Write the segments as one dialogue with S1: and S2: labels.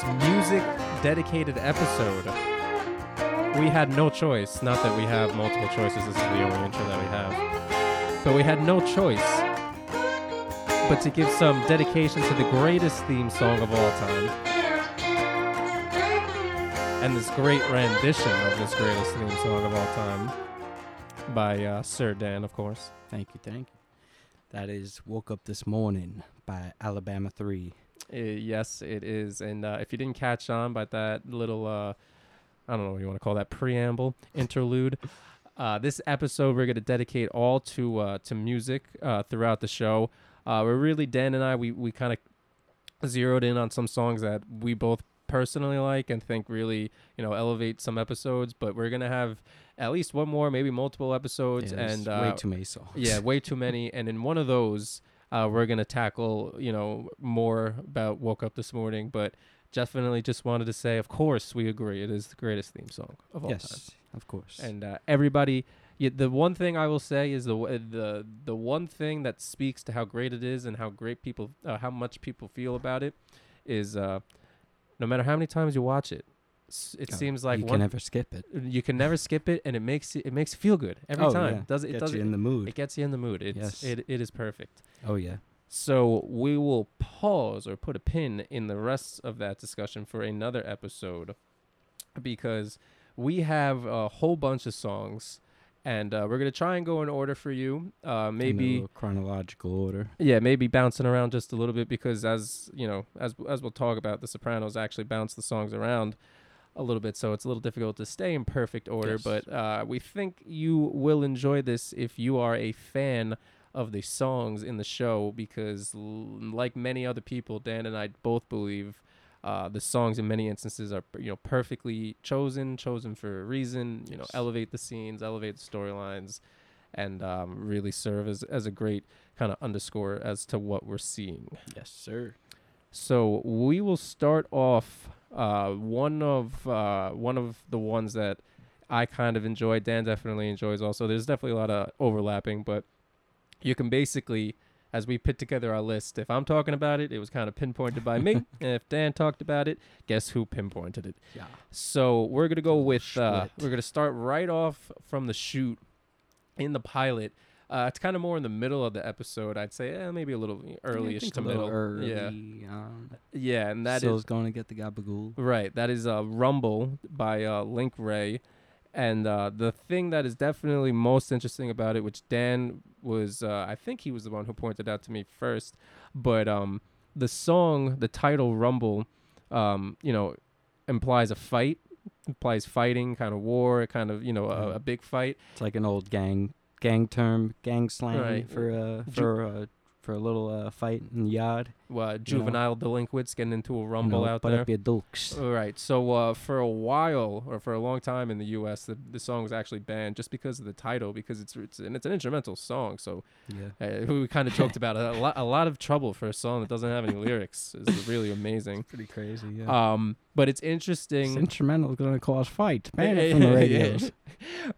S1: this music dedicated episode, we had no choice. Not that we have multiple choices, this is the only intro that we have. But we had no choice but to give some dedication to the greatest theme song of all time. And this great rendition of this greatest theme song of all time by uh, Sir Dan, of course.
S2: Thank you, thank you. That is Woke Up This Morning by Alabama 3.
S1: Uh, yes, it is. And uh, if you didn't catch on by that little, uh, I don't know what you want to call that, preamble, interlude, uh, this episode we're going to dedicate all to uh, to music uh, throughout the show. Uh, we're really, Dan and I, we, we kind of zeroed in on some songs that we both personally like and think really, you know, elevate some episodes. But we're going to have at least one more, maybe multiple episodes.
S2: Yeah,
S1: and uh,
S2: way too many songs.
S1: yeah, way too many. And in one of those, uh, we're gonna tackle, you know, more about woke up this morning. But definitely, just wanted to say, of course, we agree. It is the greatest theme song of all time.
S2: yes, of course.
S1: And uh, everybody, yeah, the one thing I will say is the w- the the one thing that speaks to how great it is and how great people, uh, how much people feel about it, is uh, no matter how many times you watch it, it
S2: Oh,
S1: seems like
S2: you
S1: one,
S2: can never skip it.
S1: you can never skip it, and it makes you, it makes you feel good every
S2: oh,
S1: time.
S2: Yeah.
S1: Does it? It
S2: Gets
S1: does
S2: you
S1: it.
S2: in the mood.
S1: It gets you in the mood. It's
S2: Yes.
S1: it, it is perfect.
S2: oh yeah.
S1: So we will pause or put a pin in the rest of that discussion for another episode because we have a whole bunch of songs and uh, we're gonna try and go in order for you. Uh, maybe
S2: chronological order.
S1: yeah, maybe bouncing around just a little bit because as you know, as as we'll talk about, The Sopranos actually bounce the songs around a little bit, so it's a little difficult to stay in perfect order.
S2: Yes.
S1: But uh, we think you will enjoy this if you are a fan of the songs in the show, because l- like many other people, Dan and I both believe. Uh, the songs in many instances are you know perfectly chosen, chosen for a reason. You know, elevate the scenes, elevate the storylines, and um, really serve as as a great kind of underscore as to what we're seeing.
S2: Yes, sir.
S1: So we will start off uh, one of uh, one of the ones that I kind of enjoy. Dan definitely enjoys also. There's definitely a lot of overlapping, but you can basically, as we put together our list, if I'm talking about it, it was kind of pinpointed by me. and if Dan talked about it, guess who pinpointed it?
S2: Yeah.
S1: So we're gonna go with uh, we're gonna start right off from the shoot in the pilot. Uh, it's kind of more in the middle of the episode, I'd say. Eh, maybe a little early-ish to middle. Yeah,
S2: Um,
S1: yeah, and that is
S2: Still's going to get the gabagool.
S1: right. That is uh, Rumble by uh, Link Wray, and uh, the thing that is definitely most interesting about it, which Dan was, uh, I think he was the one who pointed out to me first, but um, the song, the title Rumble, um, you know, implies a fight, implies fighting, kind of war, kind of you know a, a big fight.
S2: It's like an old gang gang term, gang slang
S1: Right.
S2: for uh for uh for a little uh fight in the yard.
S1: Uh, juvenile delinquents getting into a
S2: you
S1: rumble
S2: know,
S1: out there.
S2: up your dukes.
S1: All right. So uh, for a while, or for a long time in the U.S., the, the song was actually banned just because of the title, because it's it's and it's an instrumental song. So
S2: Yeah.
S1: uh, we kind of joked about it. A lot a lot of trouble for a song that doesn't have any lyrics is really amazing.
S2: Pretty crazy, yeah.
S1: Um, but it's
S2: this
S1: interesting.
S2: instrumental is gonna cause fight. Ban it from the radios.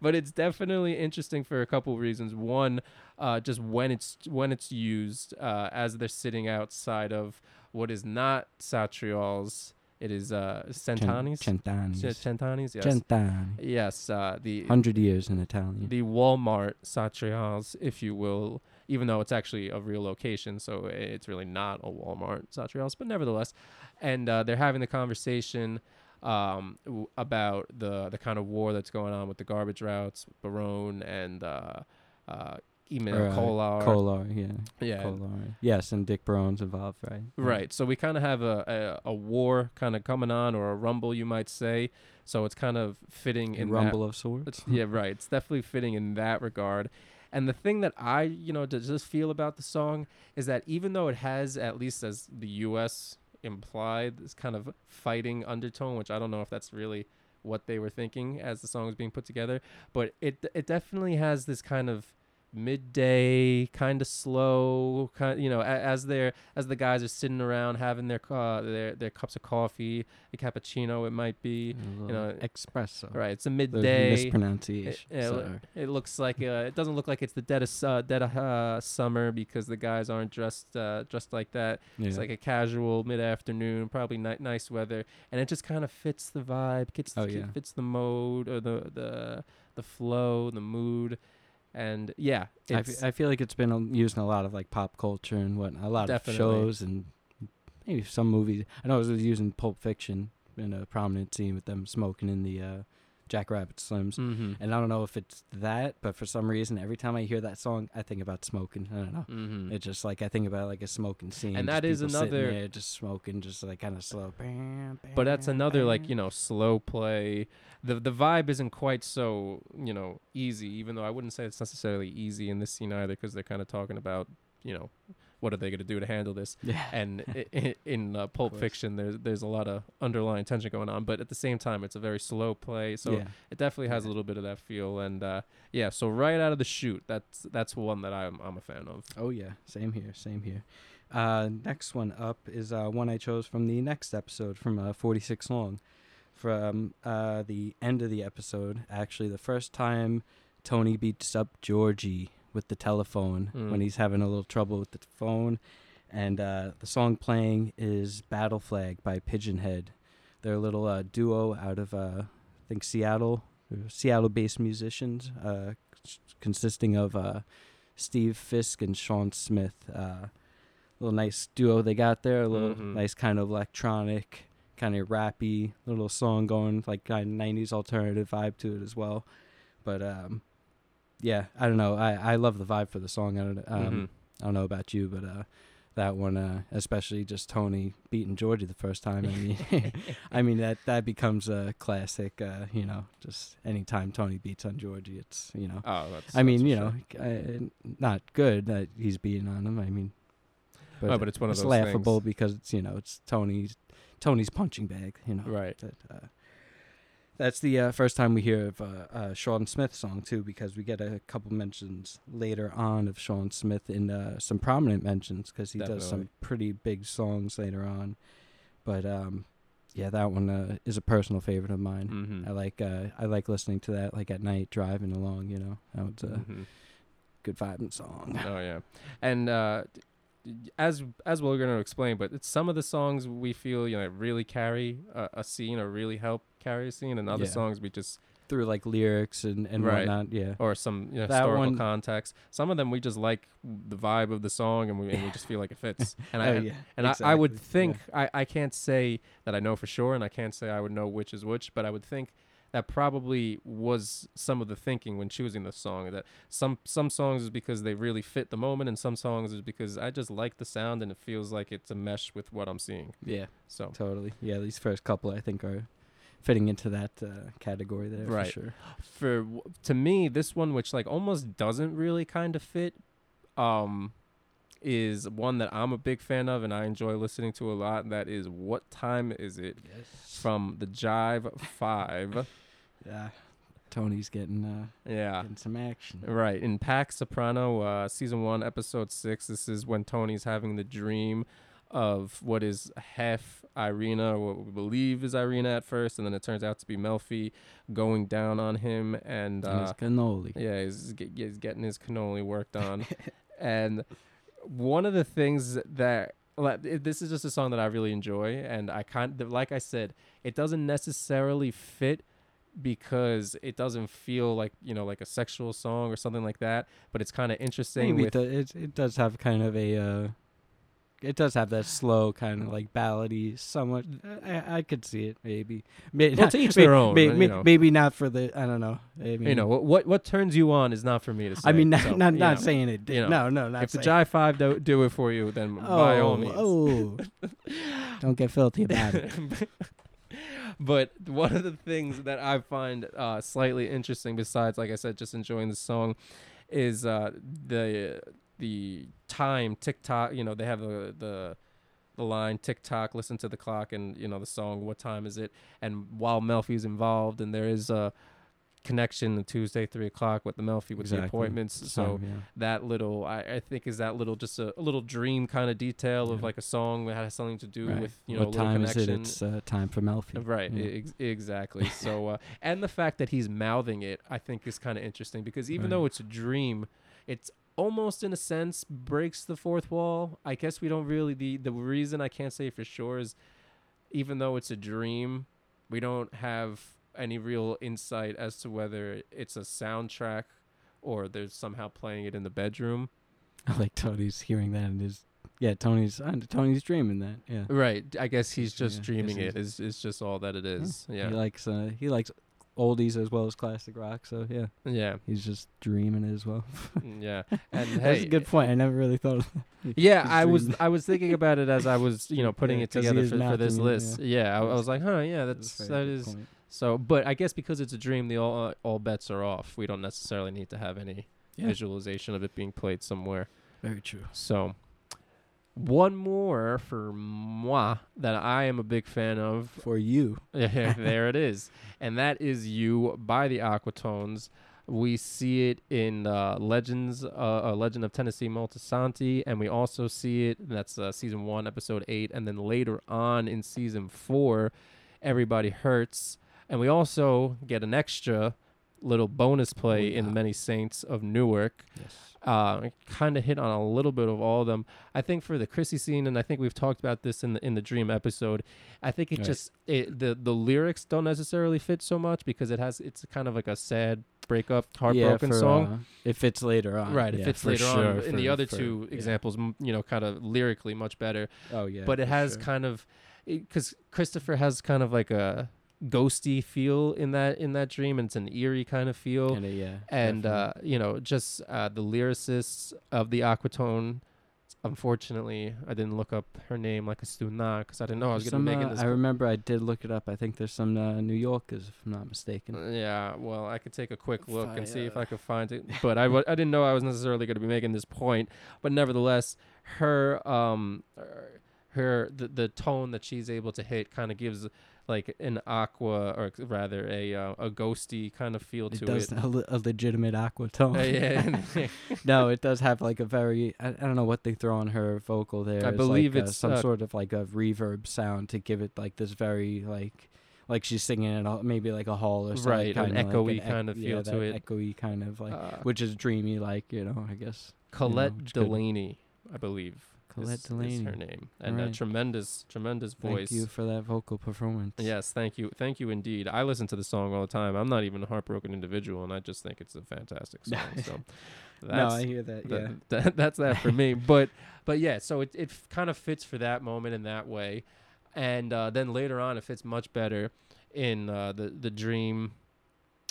S1: but it's definitely interesting for a couple reasons. One, uh, just when it's when it's used, uh, as they're sitting outside of what is not Satriale's. It is uh, Centanni's.
S2: Centanni's.
S1: Centanni's, yes.
S2: Centani.
S1: yes, uh, the
S2: Hundred years in Italian.
S1: the Walmart Satriale's, if you will, even though it's actually a real location, so it's really not a Walmart Satriale's, but nevertheless, and uh, they're having the conversation um, w- about the the kind of war that's going on with the garbage routes, Barone and uh, Emil
S2: Or, uh,
S1: Kolar.
S2: Kolar, yeah.
S1: yeah,
S2: Kolar. Yes, and Dick Barone's involved, right? Yeah.
S1: Right. So we kind of have a, a, a war kind of coming on, or a rumble, you might say. So it's kind of fitting
S2: A
S1: in that-
S2: rumble of sorts.
S1: Yeah, right. It's definitely fitting in that regard. And the thing that I, you know, just feel about the song is that even though it has, at least as the U.S. implied, this kind of fighting undertone, which I don't know if that's really what they were thinking as the song was being put together, but it it definitely has this kind of midday kind of slow kind you know as they're as the guys are sitting around having their uh, their their cups of coffee a cappuccino it might be
S2: you
S1: know,
S2: espresso.
S1: right it's a
S2: The
S1: midday
S2: mispronunciation.
S1: it, it, it looks like uh, it doesn't look like it's the dead of uh, dead of uh, summer because the guys aren't dressed uh, dressed like that it's like a casual mid afternoon, probably ni- nice weather, and it just kind of fits the vibe, gets
S2: Oh,
S1: it
S2: yeah.
S1: fits the mode or the the the flow, the mood, and yeah,
S2: I, fe- I feel like it's been um, used in a lot of like pop culture and what a lot
S1: Definitely.
S2: of shows and maybe some movies. I know it was used in Pulp Fiction in a prominent scene with them smoking in the uh, Jack Rabbit Slim's.
S1: mm-hmm.
S2: And I don't know if it's that, but for some reason, every time I hear that song, I think about smoking. I don't know.
S1: Mm-hmm.
S2: It's just like I think about like a smoking scene,
S1: And that is another-
S2: there just smoking, just like kind of slow. Bam,
S1: but that's
S2: bam,
S1: another like you know slow play. The the vibe isn't quite so you know easy, even though I wouldn't say it's necessarily easy in this scene either, because they're kind of talking about you know what are they going to do to handle this.
S2: yeah,
S1: and i- i- in uh, Pulp. Fiction, there's there's a lot of underlying tension going on, but at the same time, it's a very slow play, so
S2: yeah.
S1: it definitely has a little bit of that feel. And uh, yeah, so right out of the shoot, that's that's one that I'm I'm a fan of.
S2: Oh yeah, same here, same here. Uh, next one up is uh, one I chose from the next episode from uh, 46 long, from uh, the end of the episode. Actually, the first time Tony beats up Georgie with the telephone
S1: Mm.
S2: when he's having a little trouble with the phone, and uh, the song playing is "Battle Flag" by Pigeonhed. They're a little uh, duo out of uh, I think Seattle, Seattle-based musicians, uh, c- consisting of. Uh, Steve Fisk and Shawn Smith. Uh, little nice duo they got there. A little
S1: Mhm.
S2: nice kind of electronic, kind of rappy little song going, like kind of '90s alternative vibe to it as well. But um, yeah, I don't know. I, I love the vibe for the song. I don't um,
S1: Mhm.
S2: I don't know about you, but uh, that one, uh, especially just Tony beating Georgie the first time. I mean, I mean that that becomes a classic. Uh, you know, just anytime Tony beats on Georgie, it's you know.
S1: Oh, that's.
S2: I mean,
S1: that's
S2: you
S1: for
S2: know,
S1: sure.
S2: uh, not good that he's beating on him. I mean,
S1: Oh, but it's one of
S2: it's
S1: those
S2: laughable
S1: things.
S2: because it's you know it's Tony's Tony's punching bag. You know,
S1: right.
S2: that, uh, that's the uh, first time we hear of uh, uh, Shawn Smith song too, because we get a couple mentions later on of Shawn Smith in uh, some prominent mentions because he does some pretty big songs later on. But um, yeah, that one uh, is a personal favorite of mine.
S1: Mm-hmm.
S2: I like uh, I like listening to that like at night driving along. You know, was a
S1: Mhm.
S2: good vibing song.
S1: Oh yeah, and uh, as as we're gonna explain, but it's some of the songs we feel you know really carry a, a scene or really help carry a scene, and other
S2: Yeah.
S1: songs we just
S2: Through like lyrics and and
S1: Right.
S2: whatnot. Yeah.
S1: or some you know, historical
S2: one-
S1: context. Some of them we just like the vibe of the song, and we and we just feel like it fits. And I
S2: oh
S1: and,
S2: yeah.
S1: and I, I would
S2: exactly, yeah.
S1: think I, I can't say that I know for sure, and I can't say I would know which is which, but I would think that probably was some of the thinking when choosing the song. That some some songs is because they really fit the moment, and some songs is because I just like the sound and it feels like it's a mesh with what I'm seeing.
S2: Yeah.
S1: So
S2: Totally. Yeah, these first couple I think are fitting into that uh, category there
S1: Right.
S2: for sure.
S1: for to me, this one which like almost doesn't really kind of fit, um, is one that I'm a big fan of and I enjoy listening to a lot. And that is what time is it
S2: Yes.
S1: from the Jive Five.
S2: Yeah. Tony's getting uh,
S1: Yeah.
S2: getting some action.
S1: Right. In Pax Soprano, uh, season one, episode six, this is when Tony's having the dream of what is half Irina, what we believe is Irina at first, and then it turns out to be Melfi going down on him. And,
S2: And his
S1: uh,
S2: cannoli.
S1: yeah, he's, he's getting his cannoli worked on. and one of the things that. like, This is just a song that I really enjoy, and I kind of like I said, it doesn't necessarily fit because it doesn't feel like you know like a sexual song or something like that but it's kind of interesting
S2: Maybe
S1: with
S2: it it does have kind of a uh, it does have that slow kind of like ballady somewhat. I, I could see it maybe. Maybe
S1: Well, to each their own,
S2: May,
S1: uh, you know.
S2: Maybe not for the. I don't know. I mean,
S1: you know what, what what turns you on is not for me to say
S2: I mean, not
S1: so,
S2: not, not
S1: know,
S2: saying it.
S1: you know,
S2: no, no, not
S1: if the. Jive Five do, do it for you, then
S2: oh,
S1: by all means.
S2: oh, don't get filthy about it.
S1: but one of the things that I find uh, slightly interesting, besides, like I said, just enjoying the song, is uh, the the time TikTok. You know, they have the the the line TikTok, listen to the clock, and you know the song. What time is it? And while Melfi's involved, and there is a connection the Tuesday three o'clock with the Melfi with the
S2: Exactly.
S1: appointments. So
S2: yeah.
S1: that little I, I think is that little just a, a little dream kind of detail of like a song that has something to do
S2: Right.
S1: with you know
S2: what time is it? It's uh, time for Melfi.
S1: Right,
S2: Yeah.
S1: ex- exactly. so, uh, and the fact that he's mouthing it, I think, is kind of interesting because even
S2: Right.
S1: though it's a dream, it's almost in a sense breaks the fourth wall. I guess we don't really the the reason I can't say for sure is, even though it's a dream, we don't have any real insight as to whether it's a soundtrack or they're somehow playing it in the bedroom.
S2: I like Tony's hearing that and his yeah Tony's uh, Tony's dreaming that yeah.
S1: Right. I guess he's just
S2: Yeah,
S1: dreaming it. Is is just all that it is.
S2: He
S1: Yeah.
S2: He likes uh, he likes oldies as well as classic rock. So yeah,
S1: Yeah.
S2: he's just dreaming it as well.
S1: Yeah. And hey,
S2: That's a good point. I never really thought. of that.
S1: Yeah, I was. I was thinking about it as I was you know putting
S2: Yeah,
S1: it together for, for this list. Yeah, I, I was like, huh, yeah, that's
S2: a
S1: that
S2: very point.
S1: so. But I guess because it's a dream, the all uh, all bets are off. We don't necessarily need to have any
S2: Yeah.
S1: visualization of it being played somewhere.
S2: very true.
S1: So, one more for moi that I am a big fan of.
S2: For you,
S1: there it is. And that is You by the Aquatones. We see it in uh, Legends, uh, uh, Legend of Tennessee Moltisanti, and we also see it. That's uh, season one, episode eight, and then later on in season four, Everybody Hurts, and we also get an extra little bonus play in
S2: yeah.
S1: Many Saints of Newark
S2: yes,
S1: uh, kind of hit on a little bit of all of them. I think for the Chrissy scene, and I think we've talked about this in the in the Dream episode. I think it
S2: Right.
S1: just it, the the lyrics don't necessarily fit so much because it has it's kind of like a sad breakup, heartbroken
S2: yeah, for,
S1: song.
S2: Uh, it fits later on.
S1: Right, it
S2: yeah,
S1: fits later
S2: sure,
S1: on. In the other
S2: for-
S1: two examples, you know, kind of lyrically much better.
S2: Oh yeah,
S1: but it has
S2: sure.
S1: kind of because Christopher has kind of like a ghosty feel in that in that dream, and it's an eerie kind of feel
S2: And it- yeah,
S1: and uh, you know just uh, the lyricists of the Aquatone. Unfortunately, I didn't look up her name like a student because I didn't know I was going to be
S2: some,
S1: making
S2: uh,
S1: this.
S2: I remember I did look it up. I think there's some uh, New Yorkers, if I'm not mistaken.
S1: Uh, yeah, well, I could take a quick look
S2: If
S1: and see if
S2: uh,
S1: I could find it, but I w- I didn't know I was necessarily going to be making this point. But nevertheless, her um her the the tone that she's able to hit kind of gives like an aqua or rather a uh, a ghosty kind of feel
S2: It
S1: to
S2: does
S1: it.
S2: a, le- a legitimate aqua tone.
S1: Uh, yeah,
S2: no, it does have like a very I, I don't know what they throw on her vocal there.
S1: I
S2: It's
S1: believe
S2: like, uh,
S1: it's,
S2: some
S1: uh,
S2: sort of like a reverb sound to give it like this very like like she's singing in a, maybe like a hall or something.
S1: Right, an
S2: kinda like
S1: echoey
S2: ec-
S1: kind of
S2: yeah,
S1: feel to it.
S2: Echoey kind of like,
S1: uh,
S2: which is dreamy, like you know, I guess.
S1: Colette
S2: which could-
S1: Delaney, I believe.
S2: Colette
S1: is,
S2: Delaney.
S1: is her name, and a tremendous, tremendous voice.
S2: Thank you for that vocal performance.
S1: Yes, thank you, thank you indeed. I listen to the song all the time. I'm not even a heartbroken individual, and I just think it's a fantastic song. so
S2: no,
S1: that's
S2: I hear that.
S1: that-
S2: Yeah.
S1: that- that's that for me. But but yeah, so it it kind of fits for that moment in that way, and uh, then later on it fits much better in uh, the the dream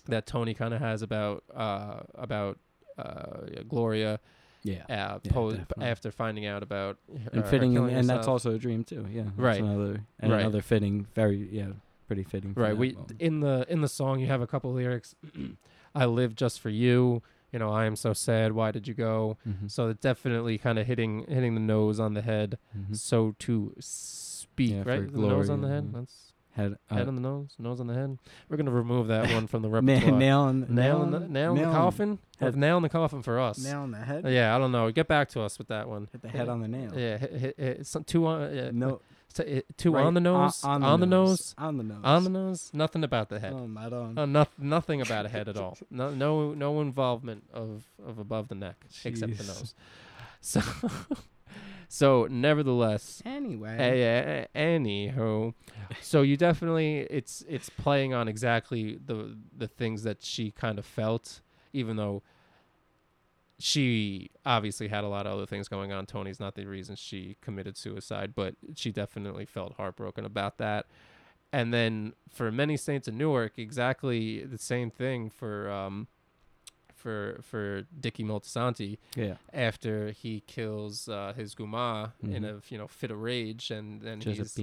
S1: that Tony kind of has about uh, about uh, Gloria
S2: Yeah.
S1: uh,
S2: Yeah,
S1: po- after finding out about her,
S2: and fitting, in, and that's also a dream too. Yeah, that's
S1: Right.
S2: Another, and
S1: Right.
S2: another fitting, very yeah, pretty fitting.
S1: right. We
S2: moment.
S1: in the in the song you have a couple lyrics. I live just for you. You know, I am so sad. Why did you go?
S2: Mhm.
S1: So it's definitely kind of hitting hitting the nose on the head,
S2: Mhm.
S1: so to speak.
S2: Yeah,
S1: right, the nose on the head.
S2: yeah.
S1: That's
S2: Head, uh,
S1: head on the nose, nose on the head. We're gonna remove that one from the repertoire.
S2: nail on
S1: nail in the nail in the coffin.
S2: head.
S1: Nail in the coffin for us.
S2: Nail on the head.
S1: Yeah, I don't know. Get back to us with that one.
S2: Hit the head on the nail.
S1: Yeah, hit, hit, hit, some, two on. Yeah,
S2: No,
S1: uh, two
S2: right,
S1: on the nose.
S2: on,
S1: on the nose.
S2: On the nose.
S1: On the nose. Nothing about the head.
S2: Oh, not on.
S1: Uh, no, nothing about a head at all. No, no, no involvement of of above the neck except the nose. So, so nevertheless,
S2: Anyway.
S1: a- a- anywho, so you definitely it's it's playing on exactly the the things that she kind of felt, even though she obviously had a lot of other things going on. Tony's not the reason she committed suicide, but she definitely felt heartbroken about that. And then for many saints in Newark, exactly the same thing for um for for Dicky Moltisanti
S2: Yeah.
S1: after he kills uh, his guma in
S2: Mhm.
S1: a you know fit of rage, and then he's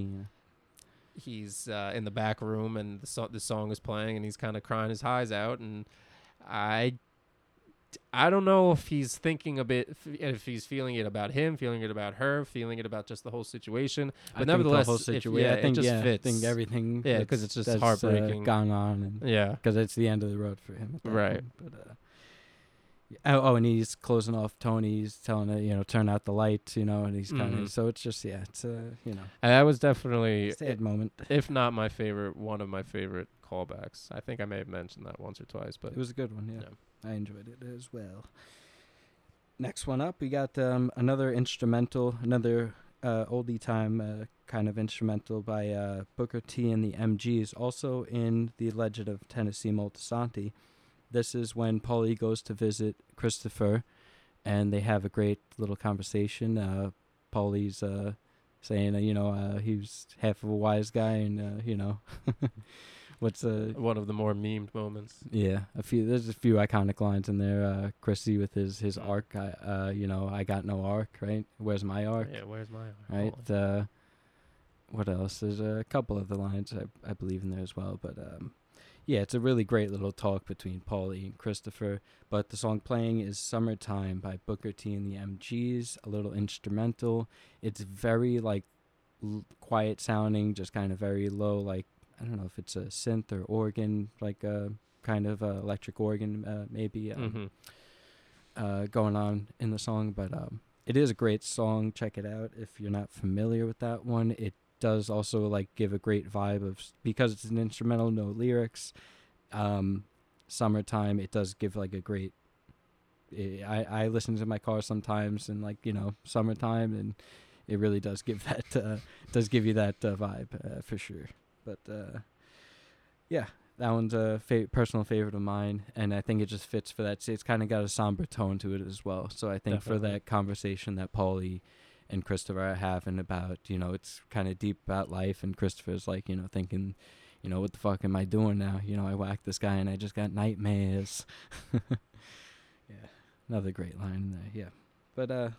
S1: he's uh, in the back room and the so- the song is playing and he's kind of crying his eyes out, and I I don't know if he's thinking a bit, if he's feeling it about him, feeling it about her, feeling it about just the whole situation.
S2: I
S1: But
S2: think
S1: nevertheless,
S2: the whole situation,
S1: yeah,
S2: I think
S1: it just
S2: yeah,
S1: fits.
S2: I think everything.
S1: Yeah, 'cause
S2: that's-
S1: it's just
S2: that's,
S1: heartbreaking.
S2: Uh, on, and
S1: yeah,
S2: because it's the end of the road for him.
S1: Right.
S2: point, But uh, oh, oh, and he's closing off Tony's telling her, you know, turn out the lights, you know, and he's kind of
S1: Mhm.
S2: so it's just yeah, it's a you know
S1: and that was definitely,
S2: sad moment.
S1: if not my favorite, one of my favorite callbacks. I think I may have mentioned that once or twice, but
S2: It was a good one, yeah.
S1: Yeah.
S2: I enjoyed it as well. Next one up, we got um, another instrumental, another uh, oldie time uh, kind of instrumental by uh, Booker T and the MGs, also in The Legend of Tennessee Moltisanti. This is when Paulie goes to visit Christopher, and they have a great little conversation. Uh, Paulie's uh, saying, uh, you know, uh, he was half of a wise guy, and uh, you know, what's uh,
S1: one of the more memed moments.
S2: yeah, a few. There's a few iconic lines in there. Uh, Chrissy with his his arc. I, uh, you know, I got no arc. Right? Where's my arc?
S1: Yeah, where's my
S2: arc?
S1: Right.
S2: Uh, what else? There's a couple of the lines I I believe in there as well. But um, yeah, it's a really great little talk between Paulie and Christopher. But the song playing is "Summertime" by Booker T and the MGs. A little instrumental. It's very like l- quiet sounding, just kind of very low. Like I don't know if it's a synth or organ, like a kind of uh, electric organ, uh, maybe. Um,
S1: Mhm.
S2: uh, going on in the song, but um, it is a great song. Check it out if you're not familiar with that one. It does also like give a great vibe of because it's an instrumental, no lyrics. Um, summertime, it does give like a great. I I I listen to my car sometimes and like you know summertime and it really does give that uh, does give you that uh, vibe uh, for sure. But uh, yeah, that one's a fa- personal favorite of mine, and I think it just fits for that. It's kind of got a somber tone to it as well. So I think for that conversation that Paulie and Christopher are having about, you know, it's kind of deep about life, and Christopher's like, you know, thinking, you know, what the fuck am I doing now? You know, I whacked this guy and I just got nightmares. yeah, another great line there. Yeah, but uh,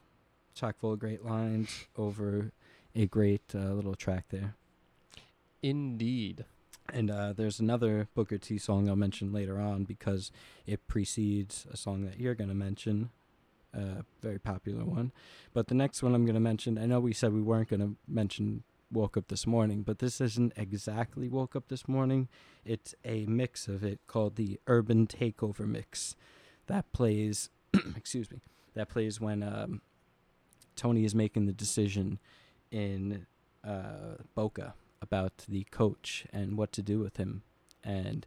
S2: chock full of great lines over a great uh, little track there.
S1: Indeed.
S2: And uh, there's another Booker T song I'll mention later on because it precedes a song that you're going to mention, a very popular one. But the next one I'm going to mention, I know we said we weren't going to mention Woke Up This Morning, but this isn't exactly Woke Up This Morning. It's a mix of it called the Urban Takeover Mix that plays, excuse me, that plays when um, Tony is making the decision in uh, Boca about the coach and what to do with him and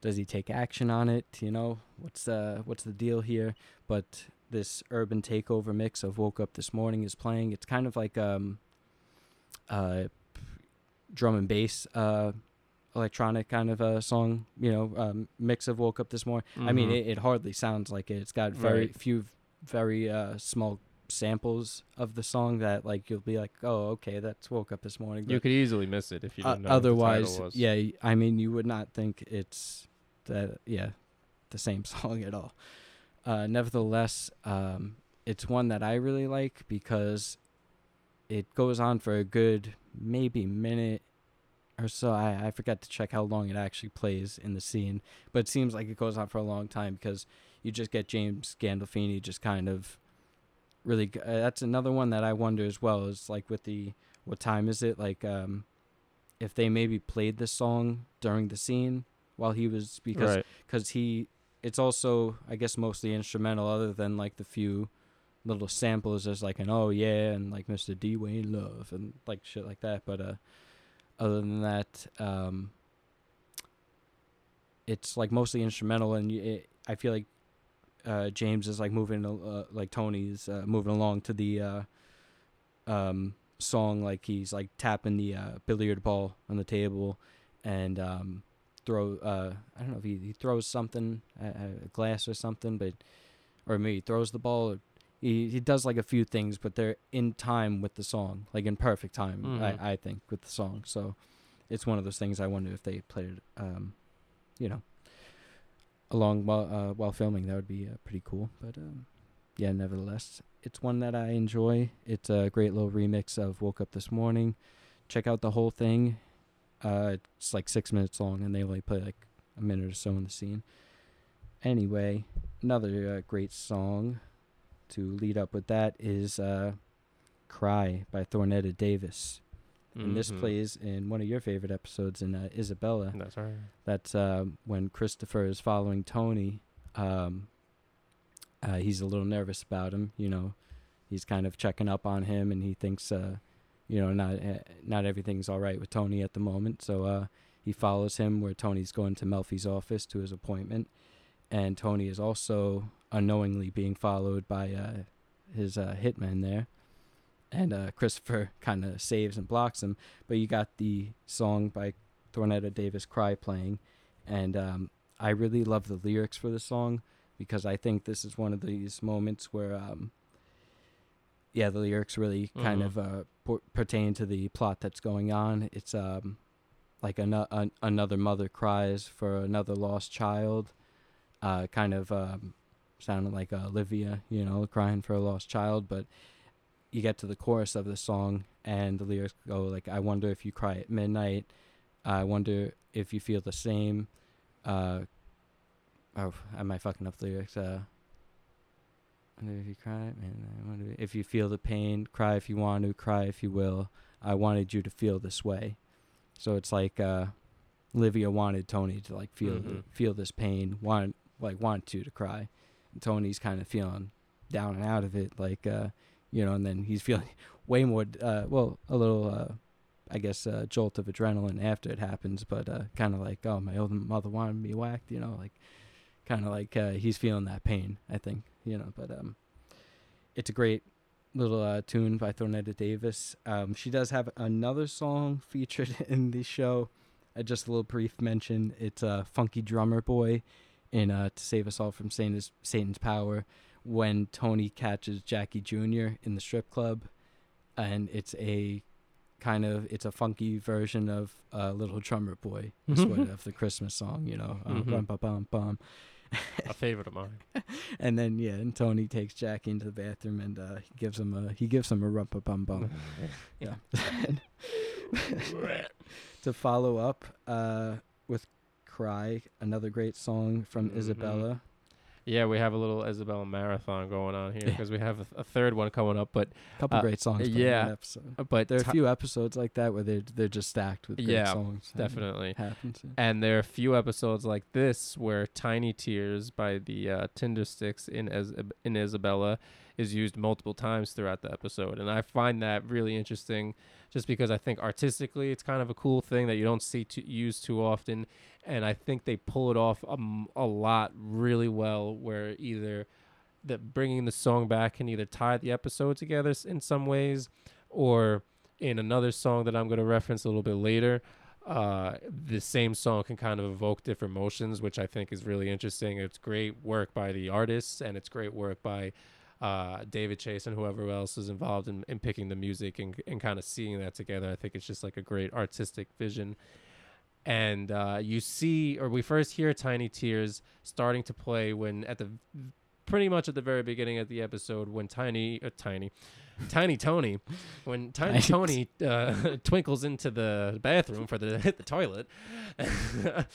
S2: does he take action on it you know what's uh what's the deal here but this urban takeover mix of woke up this morning is playing it's kind of like um uh drum and bass uh electronic kind of a song you know um mix of woke up this morning i mean
S1: Mhm.
S2: it, it hardly sounds like it it's got very
S1: Right.
S2: few very uh small samples of the song that like you'll be like oh okay that's woke up this morning
S1: you could easily miss it if you
S2: uh,
S1: didn't know
S2: otherwise,
S1: what the title was.
S2: yeah, I mean, you would not think it's that, yeah, the same song at all. Uh, nevertheless, um, it's one that I really like because it goes on for a good maybe minute or so. I, I forgot to check how long it actually plays in the scene, but it seems like it goes on for a long time because you just get James Gandolfini just kind of really. Uh, that's another one that I wonder as well is like with the what time is it like um if they maybe played this song during the scene while he was because
S1: right.
S2: because he it's also I guess mostly instrumental other than like the few little samples there's like an oh yeah and like Mr. D Wayne Love and like shit like that. But uh other than that um it's like mostly instrumental. And it, I feel like uh James is like moving uh, like Tony's uh, moving along to the uh um song. Like he's like tapping the uh billiard ball on the table. And um throw uh I don't know if he, he throws something a, a glass or something but or maybe he throws the ball he he does like a few things but they're in time with the song like in perfect time
S1: Mhm.
S2: I I think with the song. So it's one of those things I wonder if they played um you know along while uh, while filming that would be uh, pretty cool. But um yeah nevertheless it's one that I enjoy. It's a great little remix of woke up this morning. Check out the whole thing uh, it's like six minutes long, and they only play like a minute or so in the scene. anyway, another uh, great song to lead up with that is uh, "Cry" by Thornetta Davis, and this
S1: Mhm.
S2: plays in one of your favorite episodes in uh, Isabella.
S1: That's right.
S2: That's um, when Christopher is following Tony. Um, uh, he's a little nervous about him. You know, he's kind of checking up on him, and he thinks, uh, you know, not uh, not everything's all right with Tony at the moment. So uh, he follows him where Tony's going to Melfi's office to his appointment, and Tony is also unknowingly being followed by uh, his uh, hitman there. And uh, Christopher kind of saves and blocks him, but you got the song by Thornetta Davis "Cry" playing, and um, I really love the lyrics for the song because I think this is one of these moments where, um, yeah, the lyrics really kind
S1: Mhm.
S2: of uh, por- pertain to the plot that's going on. It's um, like ano- an- another mother cries for another lost child, uh, kind of um, sounding like uh, Olivia, you know, crying for a lost child. But you get to the chorus of the song, and the lyrics go like, "I wonder if you cry at midnight." I wonder if you feel the same. Uh, oh, am I fucking up the lyrics? Uh, if you cry, man. I wonder if you feel the pain. Cry if you want to. Cry if you will. I wanted you to feel this way. So it's like uh, Livia wanted Tony to like feel
S1: Mhm.
S2: feel this pain. Want like want you to cry. And Tony's kind of feeling down and out of it, like uh, you know, and then he's feeling way more. Uh, well, a little. Uh, I guess uh, jolt of adrenaline after it happens, but uh, kind of like, oh, my old mother wanted me whacked, you know, like kind of like uh, he's feeling that pain. I think, you know, but um, it's a great little uh, tune by Thornetta Davis. Um, she does have another song featured in the show. Uh, just a little brief mention. It's uh, "Funky Drummer Boy" in uh, "To Save Us All from Satan's, Satan's Power." When Tony catches Jackie Jr. in the strip club, and it's a kind of it's a funky version of uh, "Little Drummer Boy," sort of the Christmas song, you know, uh,
S1: Mhm.
S2: bum, bum, bum, bum.
S1: A favorite of mine.
S2: And then yeah, and Tony takes Jackie into the bathroom and uh, he gives him a he gives him a rumpa bum bum. Yeah. to follow up uh, with "Cry," another great song from
S1: Mhm.
S2: Isabella.
S1: Yeah, we have a little Isabella marathon going on here because we have a, a third one coming up. But
S2: A couple
S1: Uh,
S2: great songs.
S1: yeah.
S2: episode.
S1: but
S2: There are a few episodes like that where they're they're just stacked with great
S1: Yeah,
S2: songs.
S1: definitely.
S2: happens. yeah.
S1: And there are a few episodes like this where "Tiny Tears" by the uh, Tindersticks in as in Isabella is used multiple times throughout the episode, and I find that really interesting, just because I think artistically it's kind of a cool thing that you don't see to use too often, and I think they pull it off um, a lot really well. Where either that bringing the song back can either tie the episode together in some ways, or in another song that I'm going to reference a little bit later, uh, the same song can kind of evoke different emotions, which I think is really interesting. It's great work by the artists, and it's great work by uh, David Chase and whoever else is involved in, in picking the music and, and kind of seeing that together. I think it's just like a great artistic vision. And uh, you see, or we first hear Tiny Tears starting to play when at the pretty much at the very beginning of the episode when Tiny, uh, Tiny, Tiny Tony, when Tiny
S2: Nice.
S1: Tony uh, twinkles into the bathroom for the hit the toilet.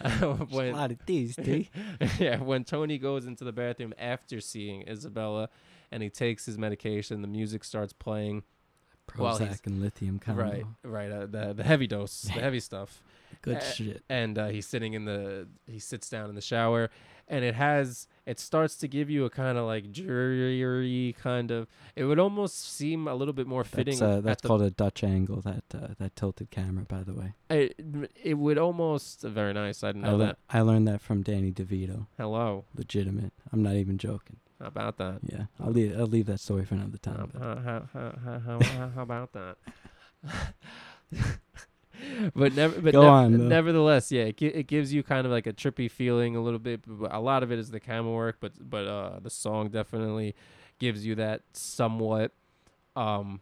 S1: Uh,
S2: a
S1: when
S2: lot of these,
S1: yeah, when Tony goes into the bathroom after seeing Isabella, and he takes his medication, the music starts playing.
S2: Prozac and lithium combo.
S1: Right, right, uh, the the heavy dose, the heavy stuff
S2: Good
S1: Uh,
S2: shit.
S1: and uh, he's sitting in the he sits down in the shower and it has it starts to give you a kind of like dreary kind of it would almost seem a little bit more fitting
S2: That's, uh, that's called a Dutch angle. That uh, that tilted camera, by the way.
S1: it, it would almost very nice i didn't
S2: I,
S1: know
S2: le-
S1: that
S2: I learned that from Danny DeVito.
S1: hello
S2: Legitimate. I'm not even joking.
S1: how about that
S2: Yeah, I'll leave. I'll leave that story for another time.
S1: how, how, how, how, how about that but never but nev-
S2: on,
S1: nevertheless yeah it, it gives you kind of like a trippy feeling a little bit but a lot of it is the camera work but but uh the song definitely gives you that somewhat um